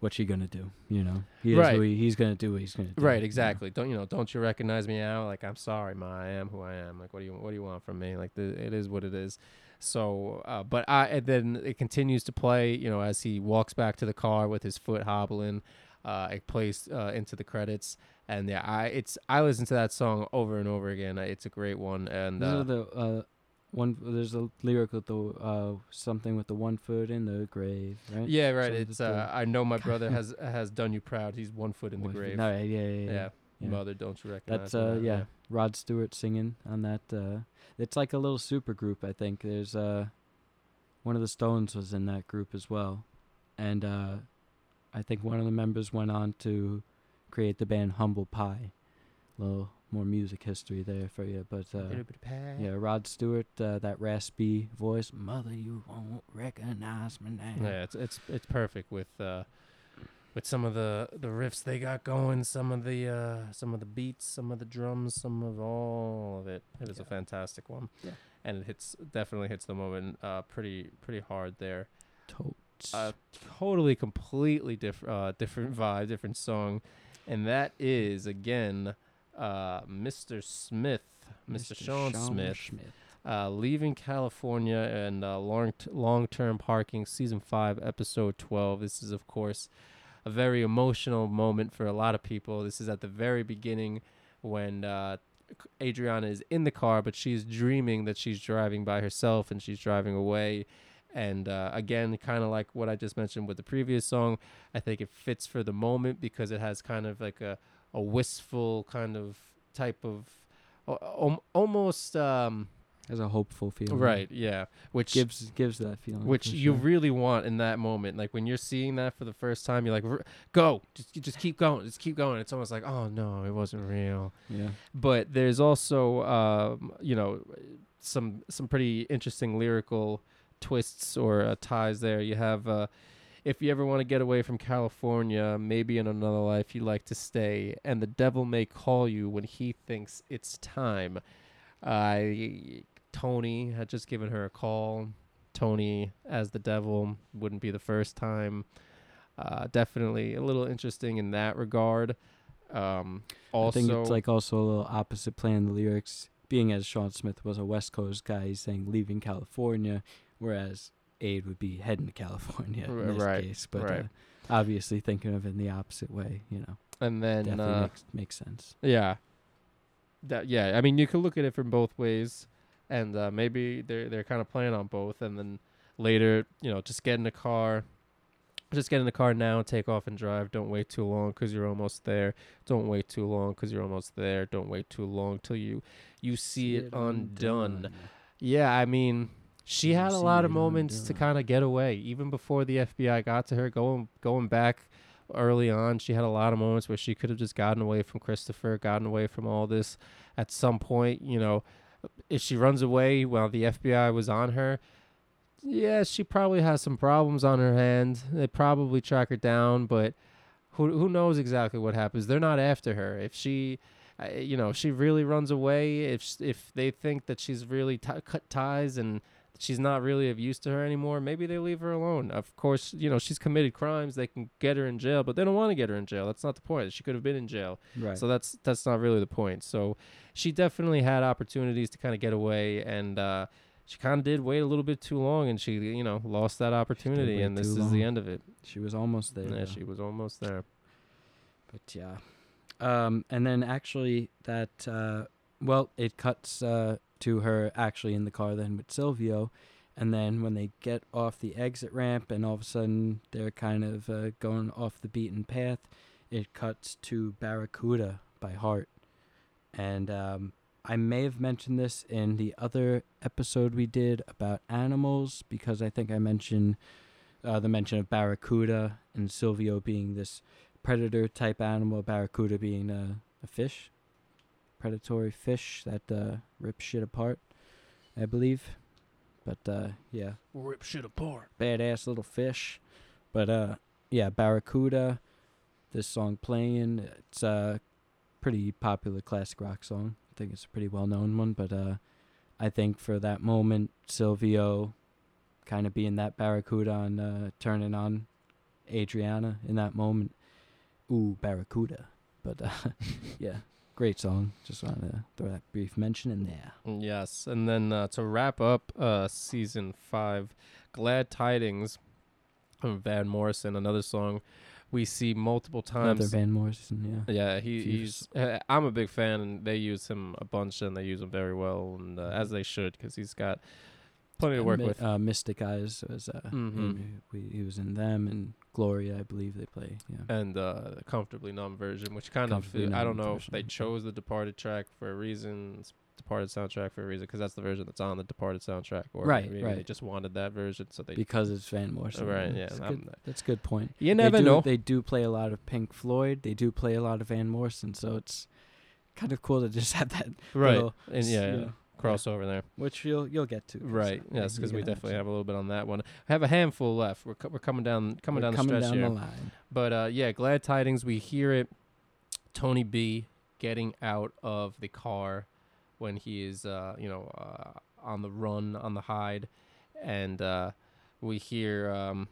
S2: what's she gonna do? You know, he is
S1: Right.
S2: who he, he's gonna do what he's gonna do.
S1: Right,
S2: you know.
S1: exactly. Don't you know? Don't you recognize me now? Like I'm sorry, ma. I am who I am. Like what do you what do you want from me? Like the, it is what it is. So, uh, but I and then it continues to play. You know, as he walks back to the car with his foot hobbling, uh, it plays uh, into the credits. And yeah, I it's I listen to that song over and over again. It's a great one. And uh,
S2: the uh, one. There's a lyric with the uh something with the one foot in the grave, right?
S1: yeah, right.
S2: So
S1: It's uh, I know my brother has has done you proud. He's one foot in the
S2: One foot-
S1: grave.
S2: No, yeah, yeah, yeah.
S1: yeah.
S2: yeah. yeah.
S1: mother, don't you recognize?
S2: That's uh
S1: now?
S2: yeah, Rod Stewart singing on that. Uh, it's like a little super group. I think there's uh, one of the Stones was in that group as well, and uh, I think one of the members went on to create the band Humble Pie. Little more music history there for you, but uh,
S1: Little bit of past.
S2: yeah, Rod Stewart, uh, that raspy voice, "Mother, you won't recognize me now."
S1: Yeah, it's it's it's perfect with uh with some of the the riffs they got going, some of the uh some of the beats, some of the drums, some of all of it. It is a fantastic one.
S2: Yeah.
S1: And it hits definitely hits the moment uh pretty pretty hard there.
S2: Totes.
S1: Uh totally completely different uh different vibe, different song. And that is again uh Mr. Smith, Mr. Shawn, Smith uh, leaving California and uh, long t- long term parking, season five, episode twelve. This is of course a very emotional moment for a lot of people. This is at the very beginning when uh, Adriana is in the car, but she's dreaming that she's driving by herself and she's driving away. And uh, again, kind of like what I just mentioned with the previous song, I think it fits for the moment because it has kind of like a, a wistful kind of type of al- al- almost um,
S2: Has a hopeful feeling.
S1: Right, yeah. Which
S2: Gives gives that feeling.
S1: which you
S2: sure.
S1: really want in that moment. Like when you're seeing that for the first time, you're like, "Go, just just keep going, just keep going." It's almost like, "Oh no, it wasn't real."
S2: yeah.
S1: But there's also, um, you know, some some pretty interesting lyrical twists or uh, ties there. You have uh, if you ever want to get away from California, maybe in another life you'd like to stay, and the devil may call you when he thinks it's time. Uh, Tony had just given her a call. Tony as the devil wouldn't be the first time. Uh, definitely a little interesting in that regard. Um, also,
S2: I think it's like also a little opposite playing the lyrics. Being as Shawn Smith was a West Coast guy, he's saying leaving California, whereas Aid would be heading to California in this
S1: right,
S2: case. But
S1: right.
S2: uh, obviously thinking of it in the opposite way, you know,
S1: and then
S2: definitely
S1: uh,
S2: makes makes sense.
S1: Yeah. That yeah, I mean you could look at it from both ways, and uh, maybe they're they're kind of playing on both, and then later you know just get in the car, just get in the car now, take off and drive. Don't wait too long because you're almost there. Don't wait too long because you're almost there. Don't wait too long till you you see it undone. Yeah, I mean she had a lot of moments to kind of get away, even before the FBI got to her. Going going back early on, she had a lot of moments where she could have just gotten away from Christopher, gotten away from all this. At some point, you know, if she runs away while the FBI was on her, yeah, she probably has some problems on her hand. They probably track her down, but who who knows exactly what happens? They're not after her. If she, uh, you know, if she really runs away, if if they think that she's really t- cut ties and she's not really of use to her anymore, maybe they leave her alone. Of course, you know, she's committed crimes. They can get her in jail, but they don't want to get her in jail. That's not the point. She could have been in jail.
S2: Right.
S1: So that's that's not really the point. So she definitely had opportunities to kind of get away, and uh, she kind of did wait a little bit too long, and she you know lost that opportunity, and this
S2: too
S1: is the end of it.
S2: she was almost there.
S1: yeah,
S2: though.
S1: she was almost there.
S2: But yeah. Um, and then actually that uh, well, it cuts uh, to her actually in the car then with Silvio, and then when they get off the exit ramp and all of a sudden they're kind of uh, going off the beaten path, it cuts to Barracuda by Heart, and um, I may have mentioned this in the other episode we did about animals because I think I mentioned uh, the mention of Barracuda and Silvio being this predator type animal, Barracuda being a, a fish, predatory fish that uh, rips shit apart, I believe. But uh, yeah,
S1: Rip shit apart.
S2: badass little fish. But uh, yeah, Barracuda. This song playing, it's a pretty popular classic rock song. I think it's a pretty well known one. But uh, I think for that moment, Silvio kind of being that Barracuda and uh, turning on Adriana in that moment. Ooh, Barracuda. But uh, yeah, great song. Just wanted to throw that brief mention in there.
S1: Yes, and then uh, to wrap up uh, season five, "Glad Tidings" from Van Morrison, another song we see multiple times. Another.
S2: Van Morrison, yeah.
S1: Yeah, he, he's. Uh, I'm a big fan, and they use him a bunch, and they use him very well, and uh, as they should, because he's got plenty to work
S2: Mi-
S1: with.
S2: Uh, Mystic Eyes was uh,
S1: Mhm.
S2: in- we, he was in them and Gloria, I believe they play. Yeah,
S1: and uh, the comfortably numb version, which kind of
S2: Comfortably
S1: I don't
S2: Numb
S1: know if they chose the Departed track for a reason, Departed soundtrack for a reason, because that's the version that's on the Departed soundtrack, or
S2: Right,
S1: maybe they just wanted that version, so they.
S2: because it's Van Morrison.
S1: right, yeah,
S2: that's, good, that's a good point.
S1: you never
S2: they do,
S1: know.
S2: They do play a lot of Pink Floyd. They do play a lot of Van Morrison, so it's kind of cool to just have that
S1: right,
S2: little,
S1: and
S2: s-
S1: yeah,
S2: you
S1: yeah,
S2: know,
S1: crossover there.
S2: which you'll you'll get to.
S1: Right.
S2: uh,
S1: Yes, because we definitely have a little bit on that one. I have a handful left. We're co- we're coming down coming
S2: we're
S1: down
S2: coming
S1: the stretch
S2: down
S1: here.
S2: the line.
S1: But uh, yeah, glad tidings. We hear it. Tony B getting out of the car when he is, uh, you know, uh, on the run, on the hide, and uh, we hear um,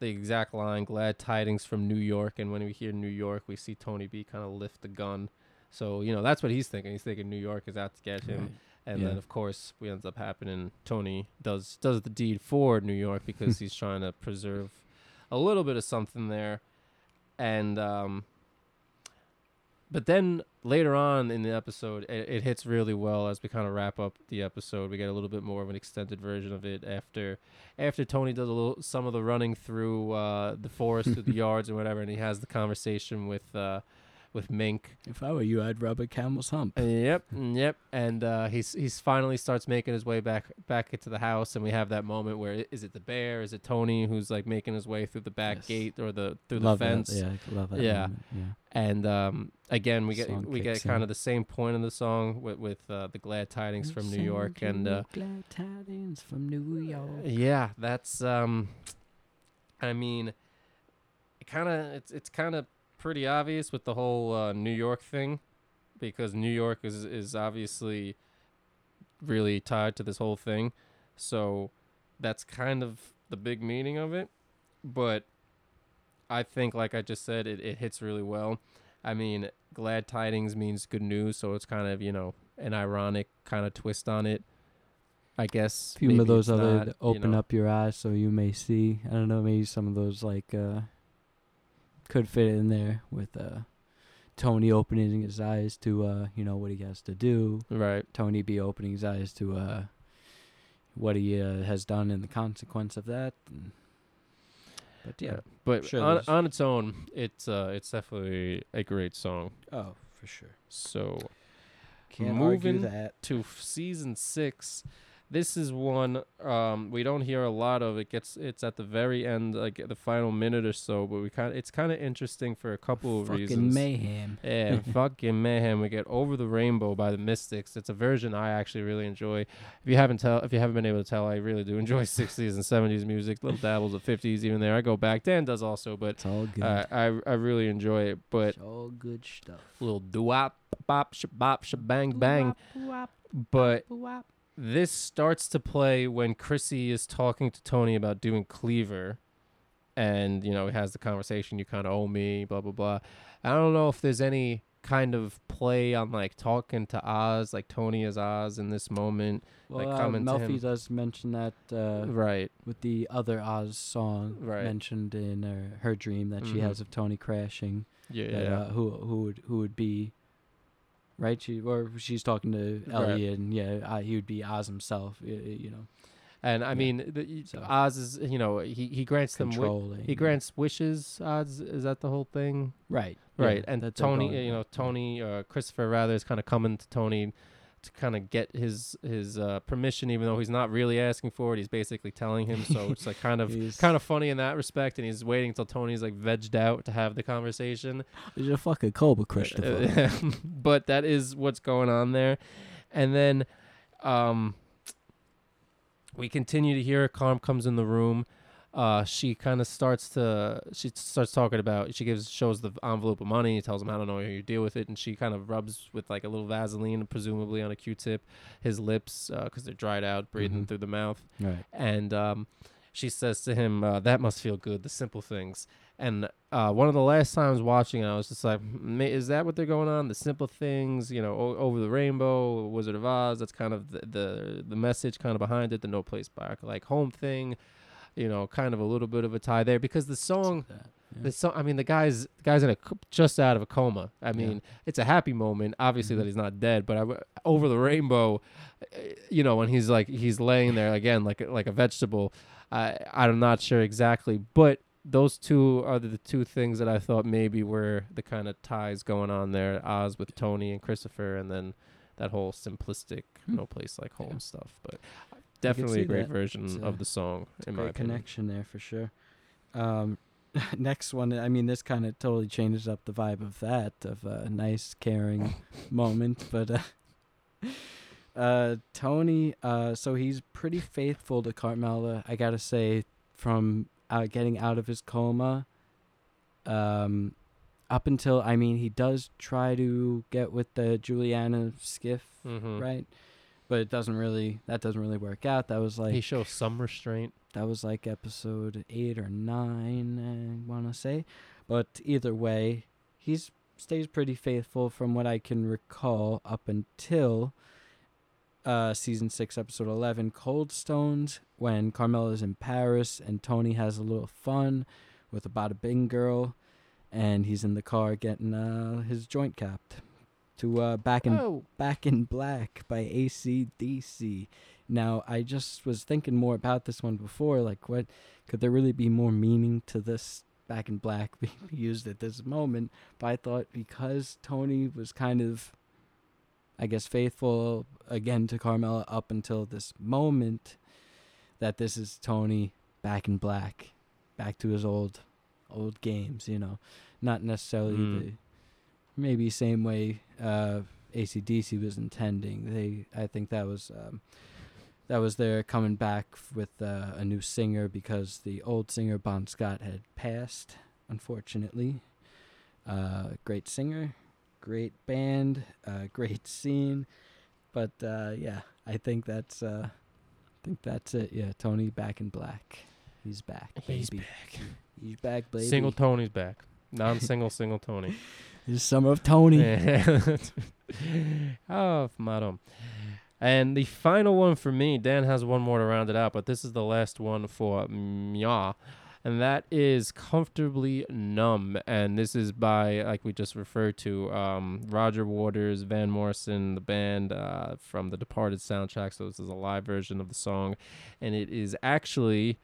S1: the exact line "Glad tidings from New York." And when we hear New York, we see Tony B kind of lift the gun. So you know that's what he's thinking. He's thinking New York is out to get him.
S2: Right.
S1: And
S2: Yeah.
S1: then of course we ends up happening. Tony does does the deed for New York because he's trying to preserve a little bit of something there. And um but then later on in the episode it, it hits really well as we kind of wrap up the episode. We get a little bit more of an extended version of it after after Tony does a little some of the running through uh the forest through the yards and whatever and he has the conversation with uh with Mink
S2: If I were you, I'd rub a camel's hump.
S1: Yep, yep. And uh, he's he's finally starts making his way back back into the house, and we have that moment where is it the bear? Is it Tony who's like making his way through the back
S2: Yes.
S1: gate or the through
S2: love
S1: the fence?
S2: That. Yeah, I love that.
S1: Yeah.
S2: moment, Yeah.
S1: And um, again, we get
S2: Song
S1: we get kind
S2: in.
S1: of the same point in the song with with uh, the glad tidings from New York, and uh,
S2: glad tidings from New York.
S1: yeah, that's um, I mean, it kind of it's it's kind of pretty obvious with the whole uh, New York thing, because New York is is obviously really tied to this whole thing, so that's kind of the big meaning of it. But I think, like I just said, it, it hits really well. I mean, glad tidings means good news, so it's kind of you know an ironic kind of twist on it. I guess
S2: A few of those other
S1: not, you
S2: open
S1: know.
S2: up your eyes so you may see. I don't know, maybe some of those like uh could fit in there with uh Tony opening his eyes to uh, you know, what he has to do.
S1: right.
S2: Tony B opening his eyes to uh what he uh, has done and the consequence of that. And, but yeah.
S1: but
S2: sure
S1: on on its own, it's uh it's definitely a great song.
S2: Oh, for sure.
S1: So
S2: Can't
S1: Moving
S2: that.
S1: to season six. This is one um, we don't hear a lot of. It gets it's at the very end, like the final minute or so. But we kind it's kind of interesting for a couple of reasons.
S2: Fucking
S1: reasons.
S2: mayhem.
S1: Yeah, fucking mayhem. We get "Over the Rainbow" by the Mystics. It's a version I actually really enjoy. If you haven't tell, if you haven't been able to tell, I really do enjoy '60s and '70s music. Little dabbles of '50s even there. I go back. Dan does also, but
S2: It's all good.
S1: uh, I I really enjoy it. But
S2: it's all good stuff.
S1: little doo-wop, bop, shabop, shabang, bang. But this starts to play when Chrissy is talking to Tony about doing Cleaver, and you know he has the conversation. You kind of owe me, blah blah blah. I don't know if there's any kind of play on like talking to Oz, like Tony is Oz in this moment,
S2: Well,
S1: like
S2: uh, Melfi does mention that uh,
S1: right?
S2: with the other Oz song
S1: Right.
S2: mentioned in her, her dream that she
S1: Mhm.
S2: has of Tony crashing.
S1: Yeah, yeah,
S2: that,
S1: yeah.
S2: Uh, who who would who would be right? She or she's talking to
S1: Right.
S2: And yeah, uh, he would be Oz himself. You know,
S1: And I
S2: yeah.
S1: mean, the,
S2: So-
S1: Oz is you know he he grants them wi- he grants wishes. Oz is that the whole thing?
S2: right, yeah,
S1: right and tony you know tony uh, christopher rather is kind of coming to tony to kind of get his his uh, permission even though he's not really asking for it he's basically telling him. So it's like kind of kind of funny in that respect and he's waiting until tony's like vegged out to have the conversation.
S2: He's a fucking Cobra Christopher.
S1: but that is what's going on there. And then um we continue to hear Carm comes in the room uh, she kind of starts to she starts talking about she gives shows the envelope of money tells him I don't know how you deal with it and she kind of rubs with like a little Vaseline presumably on a Q-tip his lips because they're dried out breathing
S2: Mhm.
S1: through the mouth
S2: right.
S1: and um, she says to him, uh, "That must feel good. The simple things." And uh, one of the last times watching, it, I was just like, "Ma- "Is that what they're going on? The simple things, you know, o- over the rainbow, Wizard of Oz. That's kind of the the, the message kind of behind it. The no place back, like home thing." You know, kind of a little bit of a tie there because the song,
S2: yeah.
S1: the song. I mean, the guy's the guy's in a just out of a coma. I
S2: Yeah.
S1: mean, it's a happy moment, obviously
S2: Mhm.
S1: that he's not dead. But I, over the rainbow, you know, when he's like he's laying there again, like a- like a vegetable. I I'm not sure exactly, but those two are the two things that I thought maybe were the kind of ties going on there. Oz with Tony and Christopher, and then that whole simplistic
S2: Hmm.
S1: no place like home
S2: Yeah.
S1: stuff. But definitely a great
S2: that.
S1: version of the song in my opinion.
S2: connection there for sure. Um, next one, I mean, this kind of totally changes up the vibe of that of a nice, caring moment. But uh, uh, Tony, uh, so he's pretty faithful to Carmela. I gotta say, from uh, getting out of his coma, um, up until I mean, he does try to get with the Julianna Skiff,
S1: Mm-hmm.
S2: right? But it doesn't really. That doesn't really work out. That was like
S1: he shows some restraint.
S2: that was like episode eight or nine, I want to say. But either way, he's stays pretty faithful from what I can recall up until uh, season six, episode eleven, Cold Stones, when Carmela's in Paris and Tony has a little fun with a bada bing girl, and he's in the car getting uh, his joint capped. To uh, back in
S1: Oh,
S2: Back in Black by ACDC. Now, I just was thinking more about this one before. Like, what could there really be more meaning to this Back in Black being used at this moment? But I thought because Tony was kind of, I guess, faithful again to Carmela up until this moment, that this is Tony back in black, back to his old, old games. You know, not necessarily
S1: Mm.
S2: the maybe same way uh, ACDC was intending. They, I think that was um, that was their coming back with uh, a new singer because the old singer Bon Scott had passed, unfortunately. Uh, great singer, great band, uh, great scene, but uh, yeah, I think that's uh, I think that's it. Yeah, Tony back in black. He's back, baby.
S1: He's back.
S2: He's back, baby.
S1: Single Tony's back. Non-single, single Tony.
S2: It's summer of Tony.
S1: Oh, madam. And the final one for me, Dan has one more to round it out, but this is the last one for Mya. And that is Comfortably Numb. And this is by, like we just referred to, um, Roger Waters, Van Morrison, the band uh, from the Departed soundtrack. So this is a live version of the song. And it is actually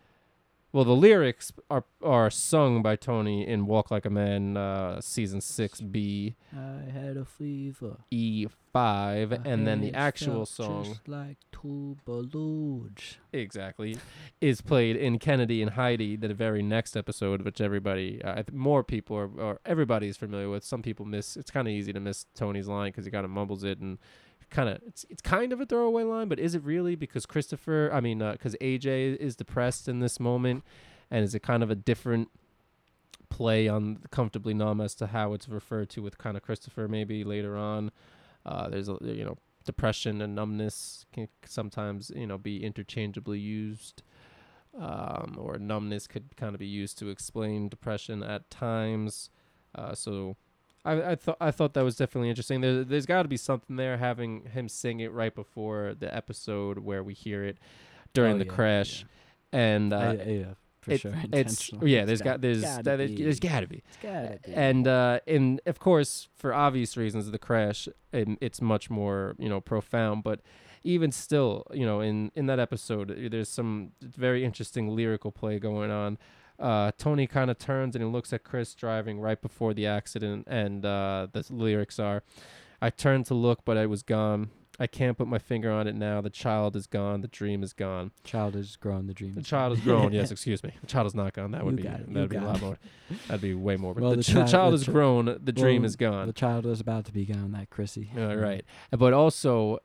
S1: well, the lyrics are are sung by Tony in "Walk Like a Man" uh, season six B
S2: I had a fever.
S1: E five, and then the actual song
S2: just like two balloons.
S1: exactly is played in Kennedy and Heidi, the very next episode, which everybody, uh, more people are, or everybody is familiar with. Some people miss. It's kind of easy to miss Tony's line because he kind of mumbles it and kind of it's it's kind of a throwaway line, but is it really? Because Christopher, I mean, because AJ is depressed in this moment, and is it kind of a different play on comfortably numb as to how it's referred to with kind of Christopher maybe later on. Uh, there's a you know depression and numbness can sometimes you know be interchangeably used. Um, or numbness could kind of be used to explain depression at times. Uh, so I, I thought I thought that was definitely interesting. There, there's got to be something there having him sing it right before the episode where we hear it during
S2: Oh,
S1: the
S2: yeah,
S1: crash, and uh,
S2: I- yeah, for
S1: it-
S2: sure.
S1: it's
S2: intentional.
S1: yeah.
S2: It's
S1: got there's
S2: gotta
S1: that,
S2: be.
S1: there's got to be.
S2: It's gotta be.
S1: And uh, and of course, for obvious reasons, the crash and it's much more you know profound. But even still, you know, in in that episode, there's some very interesting lyrical play going on. Uh, Tony kind of turns and he looks at Chris driving right before the accident, and uh, the lyrics are, "I turned to look, but I was gone. I can't put my finger on it now. The child is gone. The dream is gone.
S2: child is growing the dream.
S1: The
S2: is
S1: child
S2: gone.
S1: is grown. yes, excuse me. The child is not gone. That would
S2: You
S1: be
S2: you
S1: that'd be a lot more. That'd be way more.
S2: Well,
S1: the,
S2: the
S1: ch-
S2: chi-
S1: child
S2: the
S1: is grown. The dream is gone.
S2: The child was about to be gone. That Chrissy.
S1: Right. But also,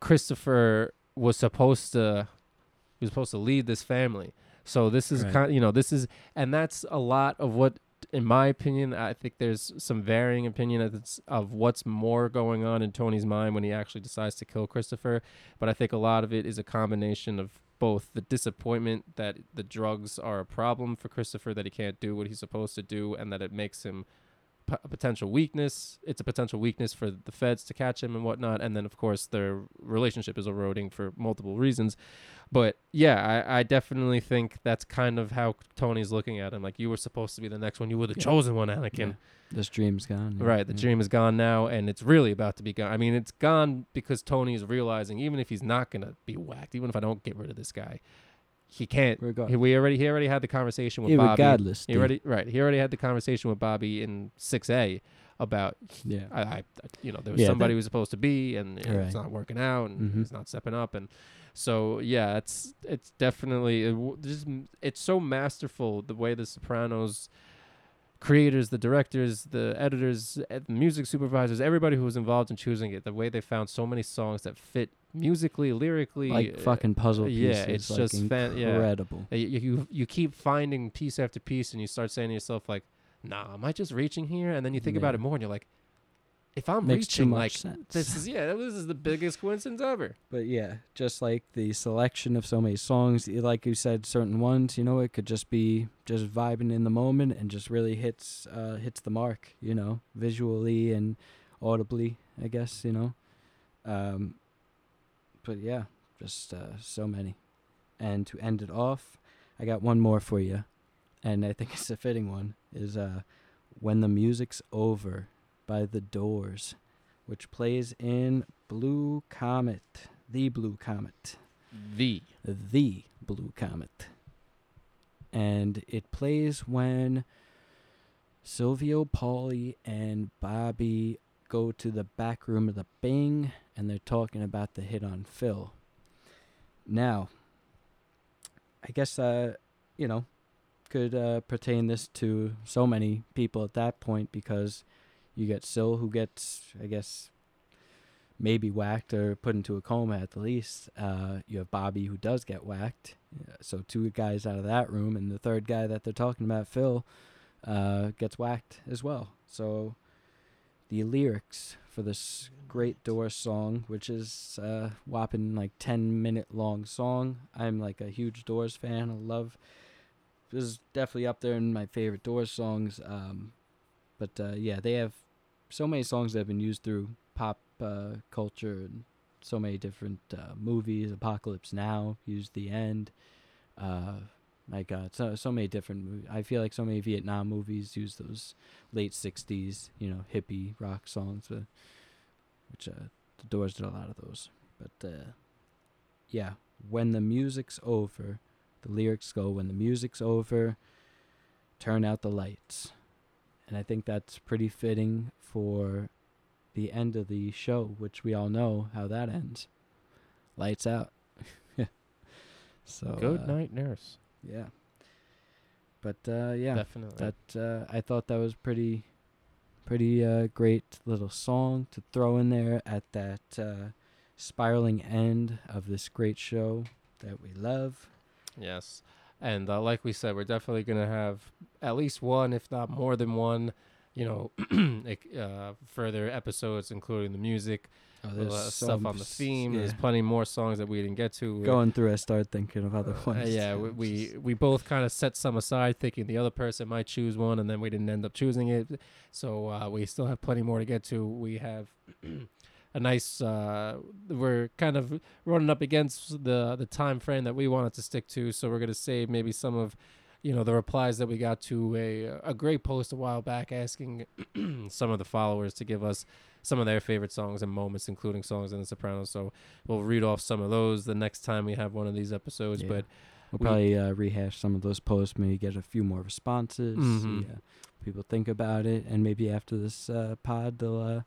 S1: Christopher was supposed to he was supposed to lead this family. So this is
S2: Right.
S1: kind, you know, this is, and that's a lot of what, in my opinion, I think there's some varying opinion of, of what's more going on in Tony's mind when he actually decides to kill Christopher. But I think a lot of it is a combination of both the disappointment that the drugs are a problem for Christopher, that he can't do what he's supposed to do, and that it makes him p- a potential weakness. It's a potential weakness for the feds to catch him and whatnot. And then, of course, their relationship is eroding for multiple reasons. But yeah, I, I definitely think that's kind of how Tony's looking at him. Like, you were supposed to be the next one. You were the
S2: Yeah.
S1: chosen one, Anakin.
S2: Yeah. This dream's gone. yeah,
S1: Right. The dream is gone now, and it's really about to be gone. I mean, it's gone because Tony is realizing, even if he's not going to be whacked, even if I don't get rid of this guy, he can't.
S2: Regard-
S1: He, we already, he already had the conversation with
S2: Yeah,
S1: Bobby.
S2: regardless.
S1: He
S2: dude.
S1: already right. He already had the conversation with Bobby in six A about
S2: Yeah.
S1: I, I you know there was
S2: Yeah,
S1: somebody
S2: that-
S1: who was supposed to be and you know, it's not working out and
S2: Mhm.
S1: he's not stepping up and so yeah it's it's definitely it, w- just it's so masterful the way the Sopranos creators the directors the editors eh, the music supervisors everybody who was involved in choosing it the way they found so many songs that fit musically lyrically
S2: Like
S1: uh,
S2: fucking puzzle pieces.
S1: yeah, it's
S2: like
S1: just fan- yeah.
S2: incredible.
S1: uh, You, you you keep finding piece after piece, and you start saying to yourself like, "Nah, am I just reaching here?" And then you think about it more, and you're like, "If I'm
S2: Makes
S1: reaching, like
S2: sense.
S1: this is yeah, this is the biggest coincidence ever."
S2: But yeah, just like the selection of so many songs, like you said, certain ones, you know, it could just be just vibing in the moment and just really hits uh hits the mark, you know, visually and audibly, I guess, you know. Um but yeah, just uh so many. And to end it off, I got one more for you. And I think it's a fitting one is uh When the Music's Over by The Doors which plays in Blue Comet, the Blue Comet,
S1: The
S2: the Blue Comet. And it plays when Silvio Paulie and Bobby go to the back room of the Bing and they're talking about the hit on Phil. Now, I guess, uh, you know, could uh, pertain this to so many people at that point because you get Sil who gets, I guess, maybe whacked or put into a coma at the least. Uh, you have Bobby who does get whacked. So two guys out of that room, and the third guy that they're talking about, Phil, uh, gets whacked as well. So the lyrics for this great Doors song, which is a whopping like ten minute long song. I'm like a huge Doors fan. I love. This is definitely up there in my favorite Doors songs. Um, but uh, yeah, they have so many songs that have been used through pop uh, culture and so many different uh, movies. Apocalypse Now used the end. Uh, my God, so so many different. Movies. I feel like so many Vietnam movies use those late '60s, you know, hippie rock songs, uh, which uh, the Doors did a lot of those. But yeah, when the music's over, the lyrics go, "When the music's over, turn out the lights," and I think that's pretty fitting for the end of the show, which we all know how that ends. Lights out. so
S1: Good
S2: uh,
S1: night, nurse.
S2: Yeah. But uh, yeah,
S1: Definitely.
S2: that uh, I thought that was pretty, pretty uh, great little song to throw in there at that uh, spiraling end of this great show that we love.
S1: Yes. And uh, like we said, we're definitely going to have at least one, if not more than one, you know, uh, further episodes, including the music,
S2: Oh,
S1: uh, stuff on the theme. There's plenty more songs that we didn't get to.
S2: Going through, I started thinking of other
S1: uh,
S2: ones.
S1: yeah, we, we we both kind of set some aside, thinking the other person might choose one, and then we didn't end up choosing it. So uh, we still have plenty more to get to. We have a nice. Uh, we're kind of running up against the the time frame that we wanted to stick to, so we're gonna save maybe some of. You know the replies that we got to a a great post a while back asking some of the followers to give us some of their favorite songs and moments, including songs in The Sopranos. So we'll read off some of those the next time we have one of these episodes.
S2: Yeah.
S1: But
S2: We'll
S1: we-
S2: probably uh, rehash some of those posts, maybe get a few more responses,
S1: Mhm.
S2: see uh, people think about it, and maybe after this uh, pod, they'll uh,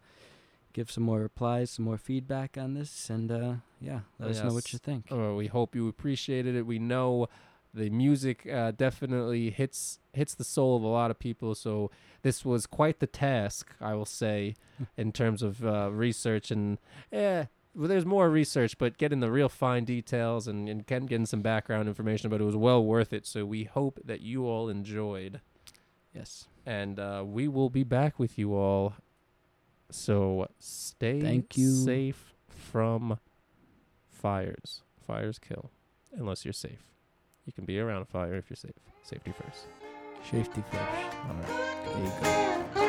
S2: give some more replies, some more feedback on this, and uh, yeah, let us know what you think.
S1: Uh, we hope you appreciated it. We know the music uh, definitely hits hits the soul of a lot of people. So this was quite the task, I will say, in terms of uh, research and yeah. Well, there's more research, but getting the real fine details and, and getting getting some background information, but it was well worth it. So we hope that you all enjoyed,
S2: Yes.
S1: and uh, we will be back with you all. So stay
S2: Thank you.
S1: safe from fires. Fires kill, unless you're safe. You can be around a fire if you're safe. Safety first.
S2: Safety first.
S1: All right.
S2: There you go.